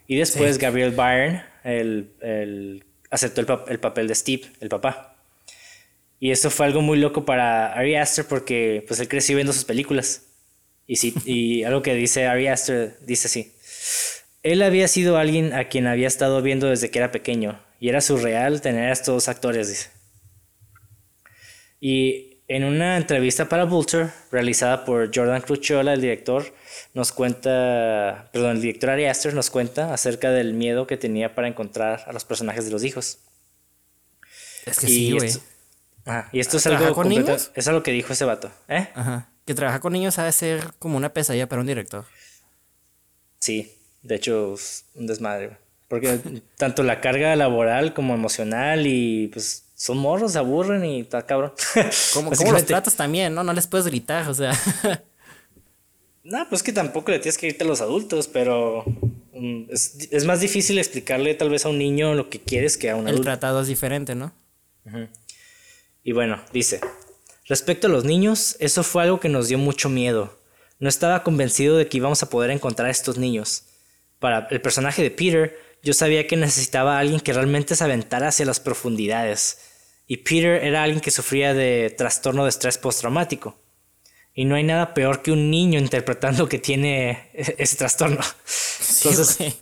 Y después Gabriel Byrne el, aceptó el, papel de Steve, el papá. Y eso fue algo muy loco para Ari Aster porque pues él creció viendo sus películas. Y, sí, y algo que dice Ari Aster dice así. Él había sido alguien a quien había estado viendo desde que era pequeño. Y era surreal tener a estos actores, dice. Y en una entrevista para Vulture, realizada por Jordan Crucciola, el director, nos cuenta, perdón, el director Ari Aster nos cuenta acerca del miedo que tenía para encontrar a los personajes de los hijos. Es que sí, güey. y esto es algo con niños? Es algo que dijo ese vato, ¿eh? Ajá. Que trabajar con niños ha de ser como una pesadilla para un director. Sí, de hecho, es un desmadre. Porque tanto la carga laboral como emocional y pues son morros, se aburren y está cabrón. ¿Cómo, ¿Cómo los tratas también, no? No les puedes gritar, o sea. No, pues que tampoco le tienes que irte a los adultos, pero mm, es, más difícil explicarle tal vez a un niño lo que quieres que a un adulto. El tratado es diferente, ¿no? Y bueno, dice, respecto a los niños, eso fue algo que nos dio mucho miedo. No estaba convencido de que íbamos a poder encontrar a estos niños. Para el personaje de Peter, yo sabía que necesitaba a alguien que realmente se aventara hacia las profundidades. Y Peter era alguien que sufría de trastorno de estrés postraumático. Y no hay nada peor que un niño interpretando que tiene e-, ese trastorno. Entonces,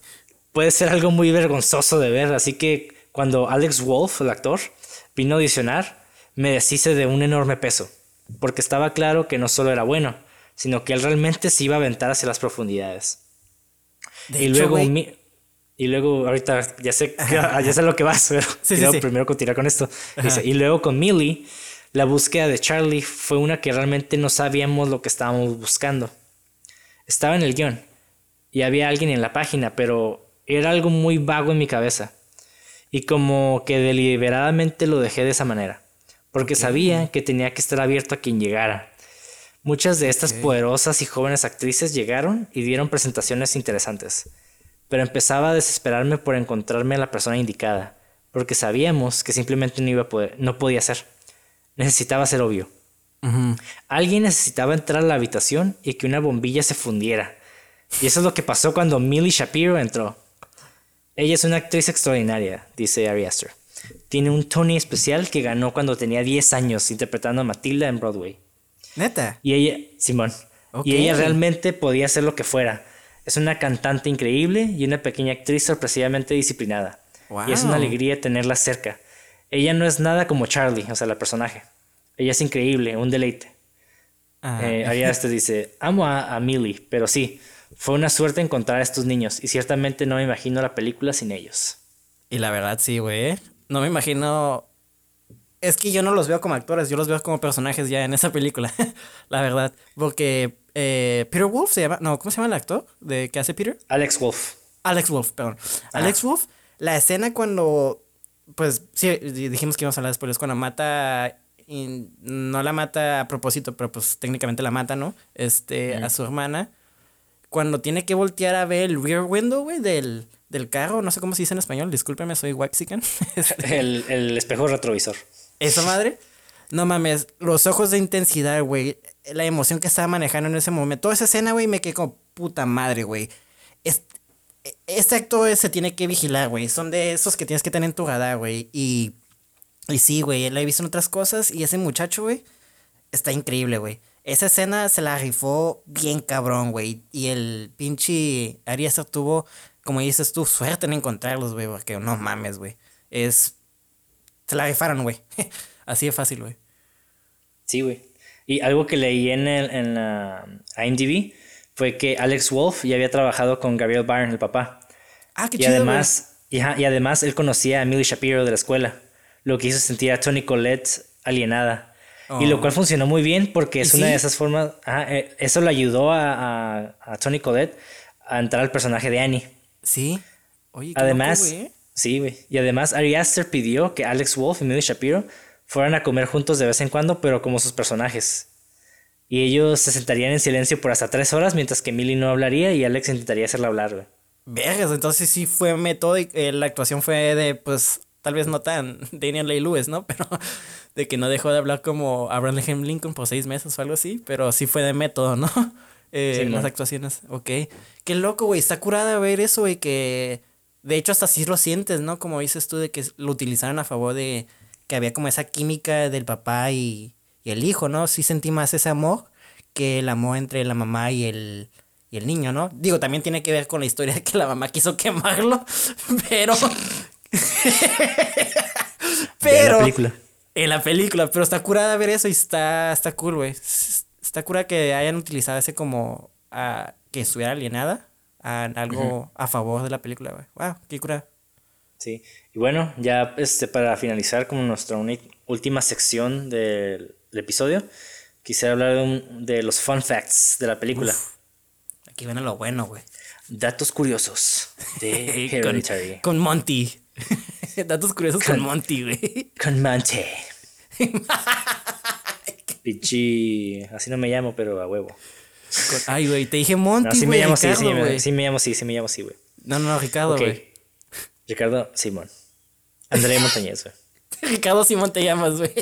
puede ser algo muy vergonzoso de ver. Así que cuando Alex Wolf, el actor, vino a audicionar, me deshice de un enorme peso. Porque estaba claro que no solo era bueno, sino que él realmente se iba a aventar hacia las profundidades. y luego, y luego, ahorita ya sé, ya sé lo que vas, pero sí, primero continuar con esto. y luego con Millie la búsqueda de Charlie fue una que realmente no sabíamos lo que estábamos buscando. Estaba en el guion y había alguien en la página, pero era algo muy vago en mi cabeza. Y como que deliberadamente lo dejé de esa manera, porque sabía que tenía que estar abierto a quien llegara. Muchas de estas poderosas y jóvenes actrices llegaron y dieron presentaciones interesantes, pero empezaba a desesperarme por encontrarme a la persona indicada, porque sabíamos que simplemente no iba a poder, no podía ser. Necesitaba ser obvio. Alguien necesitaba entrar a la habitación y que una bombilla se fundiera. Y eso es lo que pasó cuando Millie Shapiro entró. Ella es una actriz extraordinaria, dice Ari Aster. Tiene un Tony especial que ganó cuando tenía 10 años interpretando a Matilda en Broadway. Neta. Y ella, Simón. Y ella realmente podía hacer lo que fuera. Es una cantante increíble y una pequeña actriz sorpresivamente disciplinada. Y es una alegría tenerla cerca. Ella no es nada como Charlie, o sea, la personaje. Ella es increíble, un deleite. Ah. Eh, este dice, amo a, a Millie, pero sí, fue una suerte encontrar a estos niños y ciertamente no me imagino la película sin ellos. Y la verdad sí, güey. No me imagino... Es que yo no los veo como actores, yo los veo como personajes ya en esa película, la verdad. Porque eh, Peter Wolf se llama... No, ¿cómo se llama el actor de que hace Peter? Alex Wolf. Alex Wolf, perdón. Alex Wolf, la escena cuando... Pues sí, dijimos que íbamos a hablar después, cuando mata y no la mata a propósito, pero pues técnicamente la mata, ¿no? Este, a su hermana. Cuando tiene que voltear a ver el rear window, güey, del, del carro, no sé cómo se dice en español, discúlpeme, soy waxican. Este, el, el espejo retrovisor. Esa madre. No mames, los ojos de intensidad, güey. La emoción que estaba manejando en ese momento. Toda esa escena, güey, me quedé como puta madre, güey. Este, actor se tiene que vigilar, güey. Son de esos que tienes que tener en tu radar, güey. Y y sí, güey, la he visto en otras cosas y ese muchacho, güey, está increíble, güey. Esa escena se la rifó bien cabrón, güey. Y el pinche Arias tuvo, como dices tú, suerte en encontrarlos, güey, porque no mames, güey. Es... Se la rifaron, güey. Así de fácil, güey. Sí, güey. Y algo que leí en, el, en la IMDb fue que Alex Wolf ya había trabajado con Gabriel Byrne, el papá. Ah, qué y chido, además, y, y, además él conocía a Millie Shapiro de la escuela lo que hizo sentir a Tony Collette alienada. Y lo oh. cual funcionó muy bien porque es una de esas formas. Eh, eso le ayudó a, a, Tony Collette a entrar al personaje de Annie. Sí. Oye, además, sí, güey. Y además, Ari Aster pidió que Alex Wolf y Millie Shapiro fueran a comer juntos de vez en cuando, pero como sus personajes. Y ellos se sentarían en silencio por hasta tres horas, mientras que Millie no hablaría y Alex intentaría hacerla hablar, güey. Vergas, entonces sí fue método y eh, la actuación fue de, pues, tal vez no tan Daniel Lay Lewis, ¿no? Pero de que no dejó de hablar como Abraham Lincoln por seis meses o algo así, pero sí fue de método, ¿no? Eh, las actuaciones, ok. Qué loco, güey, está curada ver eso, güey, que de hecho hasta sí lo sientes, ¿no? Como dices tú, de que lo utilizaron a favor de que había como esa química del papá y, y el hijo, ¿no? Sí sentí más ese amor que el amor entre la mamá y el, y el niño, ¿no? Digo, también tiene que ver con la historia de que la mamá quiso quemarlo, pero pero. En la película. En la película, pero está curada ver eso y está, está cool, güey. Está curada que hayan utilizado ese como que estuviera alienada a algo a favor de la película, güey. Wow, qué curada. Sí, y bueno, ya este, para finalizar como nuestra última sección del, episodio, quisiera hablar de, los fun facts de la película. aquí viene lo bueno, güey. Datos curiosos de Hereditary. con Monty. Datos curiosos con, Monty, güey. Con Monty. Pichi. Así no me llamo, pero a huevo. Ay, güey, te dije Monty, no, sí me llamo, sí, sí, me, sí me llamo, sí, sí me llamo, sí, güey. No, no, Ricardo, güey. Ricardo Simón. André Montañez, güey. Ricardo Simón te llamas, güey.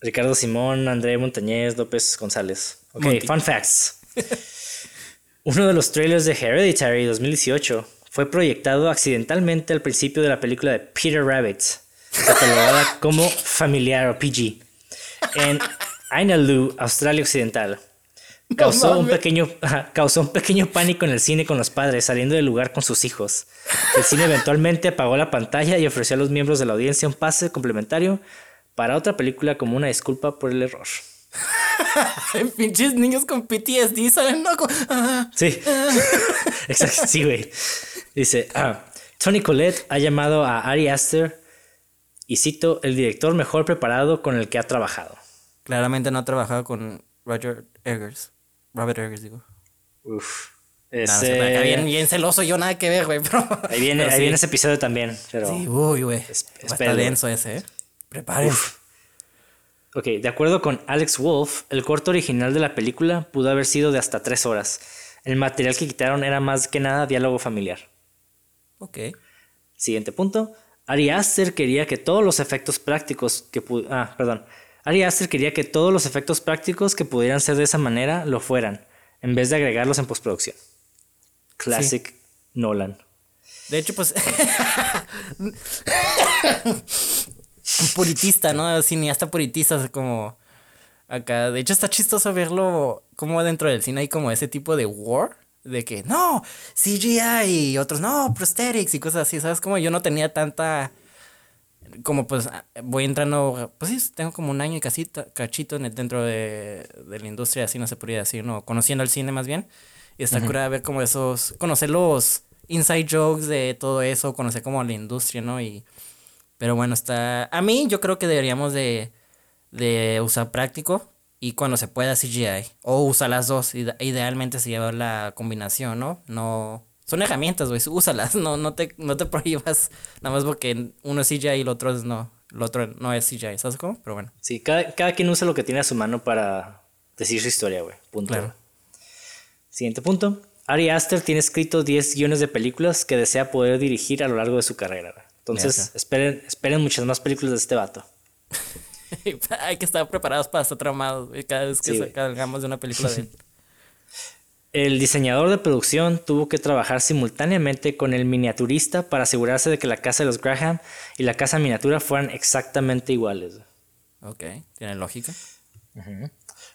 Ricardo Simón, André Montañez, López González. Ok, fun facts. Uno de los trailers de Hereditary 2018 fue proyectado accidentalmente al principio de la película de Peter Rabbit, catalogada como familiar o PG, en Ainaloo, Australia Occidental. Causó, un pequeño, causó un pequeño pánico en el cine con los padres saliendo del lugar con sus hijos. El cine eventualmente apagó la pantalla y ofreció a los miembros de la audiencia un pase complementario para otra película como una disculpa por el error. Pinches niños con PTSD salen loco. sí. Exacto, sí, güey. Dice, ah, Tony Collette ha llamado a Ari Aster y cito, el director mejor preparado con el que ha trabajado. Claramente no ha trabajado con Roger Eggers. Robert Eggers, digo. Uf. Ese... bien, bien, celoso, yo nada que ver, güey, Ahí viene, ahí viene ese episodio también, pero... Sí, uy, güey. Está denso ese, ¿eh? Prepárense. Ok, de acuerdo con Alex Wolf, el corto original de la película pudo haber sido de hasta tres horas. El material que quitaron era más que nada diálogo familiar. Ok. Siguiente punto. Ari Aster quería que todos los efectos prácticos que ah, perdón. Ari Aster quería que todos los efectos prácticos que pudieran ser de esa manera lo fueran, en vez de agregarlos en postproducción. Classic Nolan. De hecho, pues. puritista, ¿no? Cineasta puritista, como. Acá. De hecho, está chistoso verlo como dentro del cine hay como ese tipo de war. De que, no, CGI y otros, no, prosthetics y cosas así, ¿sabes? Como yo no tenía tanta. Como pues voy entrando, pues sí, tengo como un año y casita, cachito en el- dentro de, de la industria, así no se podría decir, ¿no? Conociendo el cine más bien. Y está cura ver como esos, conocer los inside jokes de todo eso, conocer como la industria, ¿no? Y, pero bueno, está, a mí yo creo que deberíamos de, de usar práctico y cuando se pueda CGI, o usar las dos, ide- idealmente se lleva la combinación, ¿no? No, son herramientas, güey, úsalas, no, no te, no te prohíbas, nada más porque uno es CGI y el otro es no, el otro no es CGI, ¿sabes cómo? Pero bueno. Sí, cada, cada quien usa lo que tiene a su mano para decir su historia, güey. Punto. Claro. Siguiente punto. Ari Aster tiene escrito 10 guiones de películas que desea poder dirigir a lo largo de su carrera. Entonces, Neta. esperen, esperen muchas más películas de este vato. Hay que estar preparados para estar traumados, güey, cada vez que Sí, salgamos de una película de él. El diseñador de producción tuvo que trabajar simultáneamente con el miniaturista para asegurarse de que la casa de los Graham y la casa miniatura fueran exactamente iguales. Ok, tiene lógica.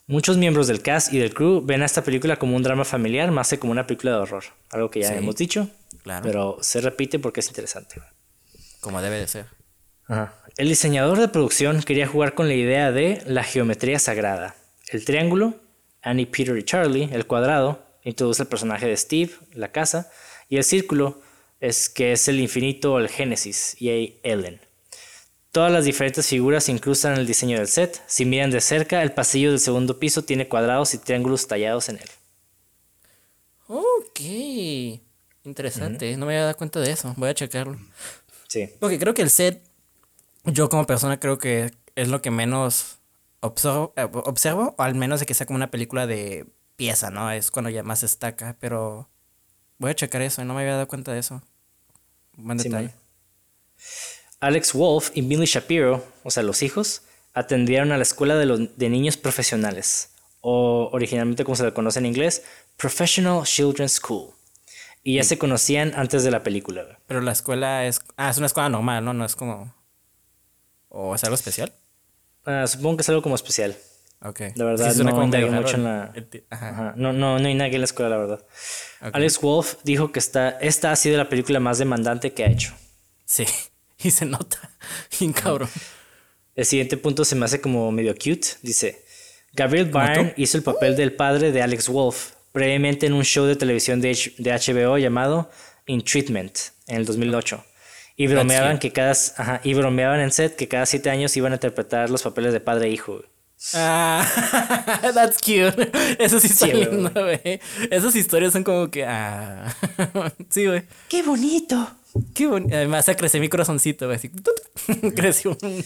Muchos miembros del cast y del crew ven a esta película como un drama familiar más que como una película de horror. Algo que ya Sí, hemos dicho, claro. pero se repite porque es interesante. Como debe de ser. Ajá. El diseñador de producción quería jugar con la idea de la geometría sagrada. El triángulo, Annie, Peter y Charlie, el cuadrado, introduce el personaje de Steve, la casa, y el círculo es que es el infinito o el Génesis, y hay Ellen. Todas las diferentes figuras se incrustan en el diseño del set. Si miran de cerca, el pasillo del segundo piso tiene cuadrados y triángulos tallados en él. Ok. Interesante. No me había dado cuenta de eso. Voy a checarlo. Sí. Porque creo que el set, yo como persona creo que es lo que menos observo, eh, observo o al menos de que sea como una película de pieza, ¿no? Es cuando ya más destaca, pero voy a checar eso, no me había dado cuenta de eso. Buen detalle. Alex Wolf y Billy Shapiro, o sea, los hijos, atendieron a la escuela de, los, de niños profesionales, o originalmente como se le conoce en inglés, Professional Children's School. Y ya se conocían antes de la película. güey. Pero la escuela es... Ah, es una escuela normal, ¿no? No es como... ¿O es algo especial? Ah, supongo que es algo como especial. Ok. La verdad, suena no indagué mucho en la- Ajá. Ajá, No, no, no hay nadie en la escuela, la verdad. Alex Wolf dijo que esta, esta ha sido la película más demandante que ha hecho. Sí. Y se nota. Bien cabrón. El siguiente punto se me hace como medio cute. Dice, Gabriel Byrne hizo el papel del padre de Alex Wolf previamente en un show de televisión de, H- de HBO llamado In Treatment en el 2008. Y bromeaban, cute. que cada, ajá, y bromeaban en set que cada siete años iban a interpretar los papeles de padre e hijo. Ah, that's cute. Eso sí está Sí, güey. lindo, güey. Esas historias son como que. Ah. sí, güey. ¡Qué bonito! Qué bonito. Además, se creció mi corazoncito, güey. Creció un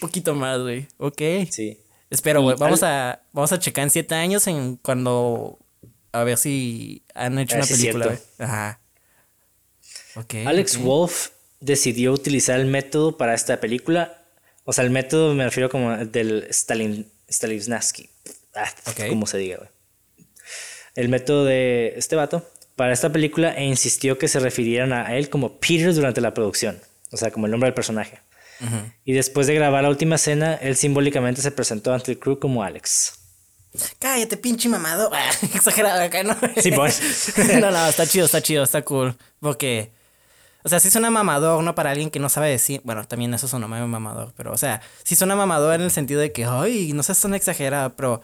poquito más, güey. Ok. Sí. Espero, güey. Vamos al- a, vamos a checar en siete años en cuando. A ver si han hecho A ver una película. Ajá. Alex. Wolf decidió utilizar el método para esta película. O sea, el método me refiero como del Stalin, Stanislavski. Ah, como se diga, güey. El método de este vato para esta película e insistió que se refirieran a él como Peter durante la producción. O sea, como el nombre del personaje. Y después de grabar la última escena, él simbólicamente se presentó ante el crew como Alex. Cállate, pinche mamado. Exagerado acá, ¿no? Sí, pues. no, no, está chido, está chido, está cool. Porque, o sea, sí suena mamador, ¿no? Para alguien que no sabe decir. Bueno, también eso suena medio mamador, pero, o sea, sí suena mamador en el sentido de que, ay, no seas tan exagerado, pero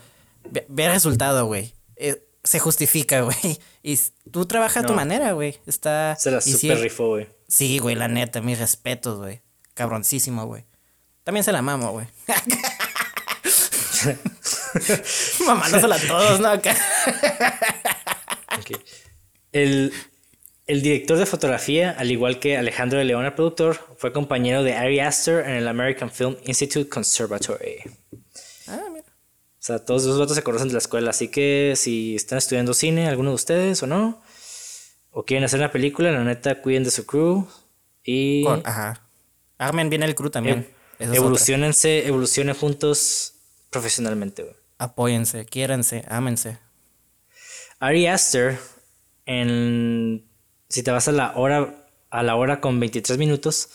ve, ve el resultado, güey. Eh, se justifica, güey. Y tú trabajas a tu manera, güey. Está. Se la y sí- super rifó, güey. Sí, güey, la neta, mis respetos, güey. Cabroncísimo, güey. También se la mamo, güey. Mamándosela a todos, ¿no? Acá. El, el director de fotografía, al igual que Alejandro de León, el productor, fue compañero de Ari Aster en el American Film Institute Conservatory. O sea, todos esos vatos se conocen de la escuela. Así que si están estudiando cine, alguno de ustedes o no, o quieren hacer una película, la neta, cuiden de su crew. Y Con- ajá. Armen bien el crew también. Otra. evolucionense, evolucionen juntos profesionalmente, güey. Apóyense, quiéranse, ámense. Ari Aster, en, si te vas a la hora a la hora con 23 minutos,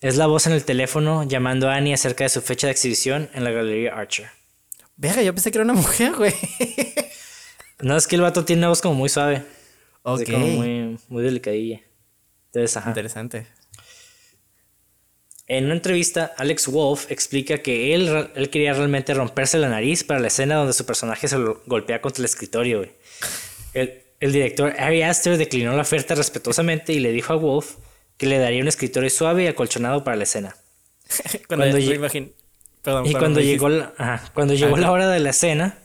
es la voz en el teléfono llamando a Annie acerca de su fecha de exhibición en la Galería Archer. Verga, yo pensé que era una mujer, güey. No, es que el vato tiene una voz como muy suave. ok. Así como muy, muy delicadilla. Entonces, ajá. Interesante. En una entrevista, Alex Wolf explica que él, quería realmente romperse la nariz para la escena donde su personaje se lo golpea contra el escritorio. El, el director Ari Aster declinó la oferta respetuosamente y le dijo a Wolf que le daría un escritorio suave y acolchonado para la escena. cuando Cuando me lle- imagin- Perdón, Y cuando llegó, la, ajá, cuando llegó la hora de la escena,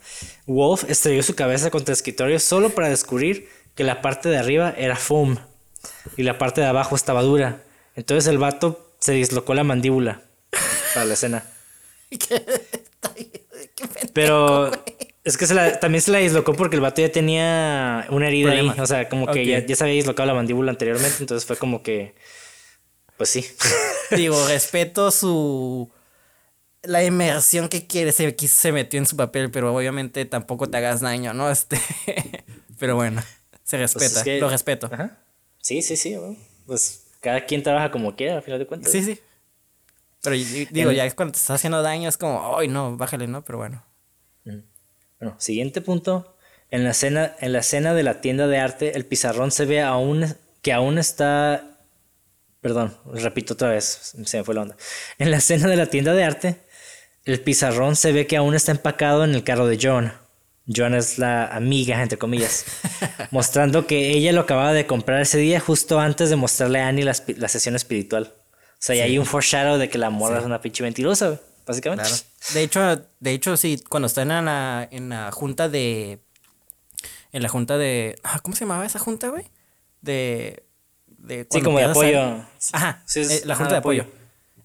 Wolf estrelló su cabeza contra el escritorio solo para descubrir que la parte de arriba era foam y la parte de abajo estaba dura. Entonces el vato se dislocó la mandíbula para la escena. Pero es que se la- también se la dislocó porque el vato ya tenía una herida ahí. O sea, como que ya, ya se había dislocado la mandíbula anteriormente. Entonces fue como que. Pues sí. Digo, respeto su. La inmersión que quiere, se, que se metió en su papel, pero obviamente tampoco te hagas daño, ¿no? Este. pero bueno, se Pues respeta, es que- lo respeto. Ajá. Sí, sí, sí. bueno, Pues cada quien trabaja como quiera, al final de cuentas. Sí, sí. Pero digo, ya es cuando te está haciendo daño, es como, ay, no, bájale, ¿no? Pero bueno. Bueno, siguiente punto. En la escena, en la escena de la tienda de arte, el pizarrón se ve aún que aún está. Perdón, repito otra vez, se me fue la onda. En la escena de la tienda de arte, el pizarrón se ve que aún está empacado en el carro de John. John es la amiga, entre comillas, mostrando que ella lo acababa de comprar ese día justo antes de mostrarle a Annie la, la sesión espiritual. O sea, y hay un foreshadow de que la morra es una pinche mentirosa, güey, básicamente. Claro. De hecho, de hecho, sí, cuando están en la, en la junta de. En la junta de. ah, ¿Cómo se llamaba esa junta, güey? De. de Sí, como de apoyo. Ajá, Sí, es- eh, la ajá, junta de apoyo.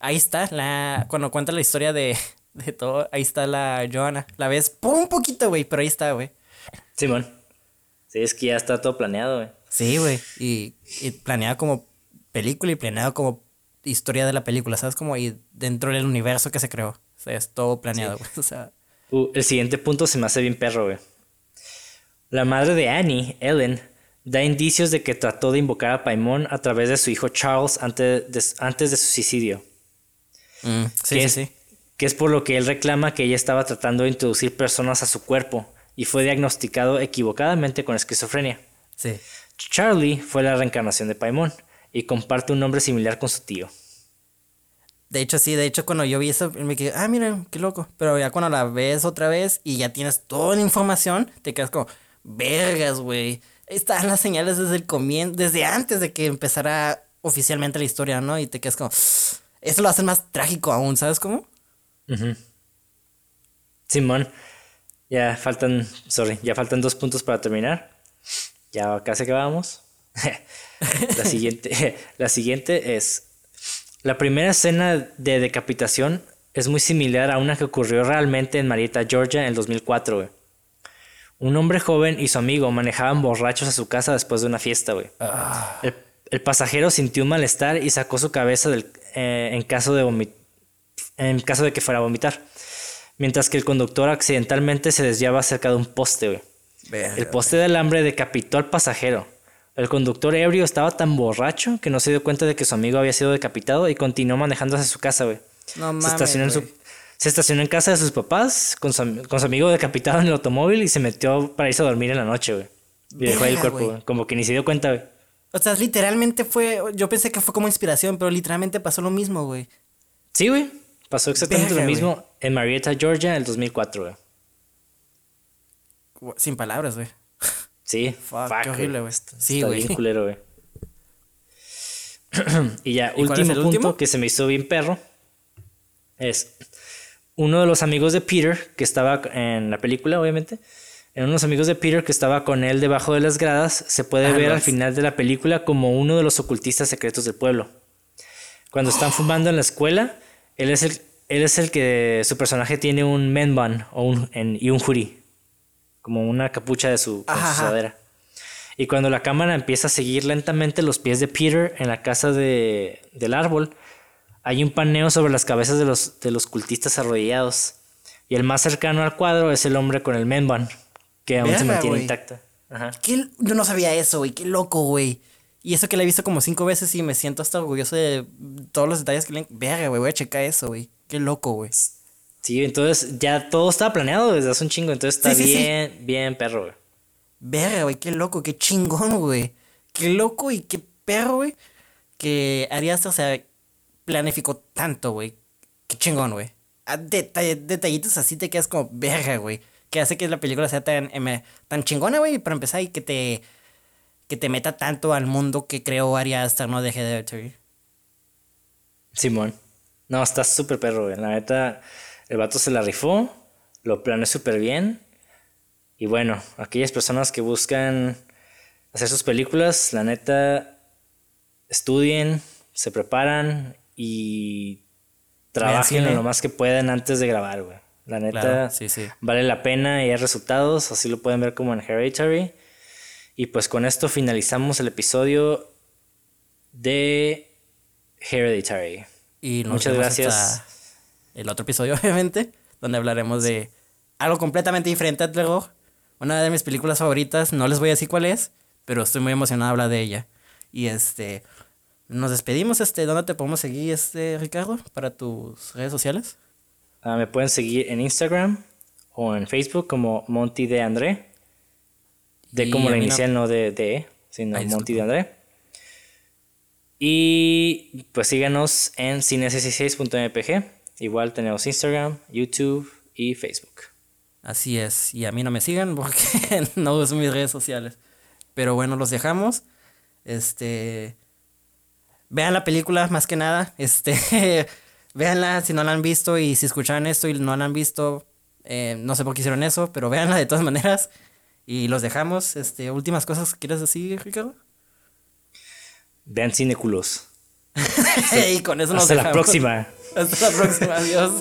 Ahí está, la, cuando cuenta la historia de, de todo, ahí está la Joana. La ves por un poquito, güey, pero ahí está, güey. Simón. Sí, es que ya está todo planeado, güey. Sí, güey. Y, y planeado como película y planeado como historia de la película, ¿sabes? Como ahí dentro del universo que se creó. O sea, es todo planeado, güey. O sea, Uh, el siguiente punto se me hace bien perro, güey. La madre de Annie, Ellen, da indicios de que trató de invocar a Paimon a través de su hijo Charles antes de, antes de su suicidio. mm, sí, que sí, es, sí. Que es por lo que él reclama que ella estaba tratando de introducir personas a su cuerpo y fue diagnosticado equivocadamente con esquizofrenia. Sí. Charlie fue la reencarnación de Paimon y comparte un nombre similar con su tío. De hecho, sí, de hecho, cuando yo vi eso, me quedé, ah, mira, qué loco. Pero ya cuando la ves otra vez y ya tienes toda la información, te quedas como, vergas, güey. Están las señales desde el comienzo, desde antes de que empezara oficialmente la historia, ¿no? Y te quedas como, eso lo hace más trágico aún, ¿sabes cómo? Simón, ya faltan, sorry, ya faltan dos puntos para terminar. Ya casi acabamos. la siguiente, la siguiente es la primera escena de decapitación es muy similar a una que ocurrió realmente en Marietta, Georgia, en el 2004, güey. Un hombre joven y su amigo manejaban borrachos a su casa después de una fiesta, güey. El, el pasajero sintió un malestar y sacó su cabeza del, eh, en caso de vomit- en caso de que fuera a vomitar. Mientras que el conductor accidentalmente se desviaba cerca de un poste, güey. El poste de alambre decapitó al pasajero. El conductor ebrio estaba tan borracho que no se dio cuenta de que su amigo había sido decapitado y continuó manejando hacia su casa, güey. No se, mames, estacionó en su- güey. se estacionó en casa de sus papás con su, con su amigo decapitado en el automóvil y se metió para irse a dormir en la noche, güey. Y dejó ahí el cuerpo, güey. Como que ni se dio cuenta, güey. O sea, literalmente fue, yo pensé que fue como inspiración, pero literalmente pasó lo mismo, güey. Sí, güey. Pasó exactamente lo mismo en Marietta, Georgia, en el 2004, güey. Sin palabras, güey. Sí, Fuck, qué horrible, güey. Sí, güey. bien culero, güey. y ya, ¿Y cuál es último punto último? que se me hizo bien perro es uno de los amigos de Peter que estaba en la película, obviamente. En unos amigos de Peter que estaba con él debajo de las gradas, se puede Ah, ver al final de la película como uno de los ocultistas secretos del pueblo. Cuando están fumando en la escuela, él es el, él es el que su personaje tiene un men bun o un, en- y un hoodie, como una capucha de su, con su. Y cuando la cámara empieza a seguir lentamente los pies de Peter en la casa de, del árbol, hay un paneo sobre las cabezas de los, de los cultistas arrodillados. Y el más cercano al cuadro es el hombre con el men bun, que aún se mantiene güey. intacta. Ajá. ¿Qué? Yo no sabía eso, güey. Qué loco, güey. Y eso que la he visto como cinco veces y me siento hasta orgulloso de todos los detalles que le... Verga, güey. Voy a checar eso, güey. Qué loco, güey. Sí, entonces ya todo estaba planeado desde hace un chingo, entonces está Sí, sí, sí. bien, bien perro, güey. Verga, güey. Qué loco. Qué chingón, güey. Qué loco y qué perro, güey. Que Ari Aster, o sea, planificó tanto, güey. Qué chingón, güey. A detalle- detallitos así te quedas como verga, güey. Que hace que la película sea tan, em, tan chingona, güey. Para empezar, y que te... Que te meta tanto al mundo que creó Ari Aster, no deje de Hereditary. Simón. No, está súper perro, güey. La neta, el vato se la rifó, lo planeó súper bien. Y bueno, aquellas personas que buscan hacer sus películas, la neta, estudien, se preparan y trabajen lo más que puedan antes de grabar, güey. La neta, Claro, sí, sí. vale la pena y hay resultados, así lo pueden ver como en Hereditary. Y pues con esto finalizamos el episodio de Hereditary. Y nos Muchas gracias. hasta el otro episodio, obviamente, donde hablaremos de algo completamente diferente a terror. Una de mis películas favoritas, no les voy a decir cuál es, pero estoy muy emocionado de hablar de ella. Y este, nos despedimos, este, ¿dónde te podemos seguir, este, Ricardo, para tus redes sociales? Ah, me pueden seguir en Instagram o en Facebook como Monty de André. De Y como la mí no- inicial, no de, de sino Ay, Monty de André. Y pues síganos en cine66.mpg. Igual tenemos Instagram, YouTube y Facebook. Así es, y a mí no me sigan porque no uso mis redes sociales. Pero bueno, los dejamos. Este. Vean la película más que nada. Este. véanla si no la han visto y si escucharon esto y no la han visto. eh, no sé por qué hicieron eso, pero véanla de todas maneras. Y los dejamos. Este, últimas cosas que quieres decir, Ricardo. Vean cineculos. y con eso nos Hasta la dejamos. próxima. Hasta la próxima, adiós.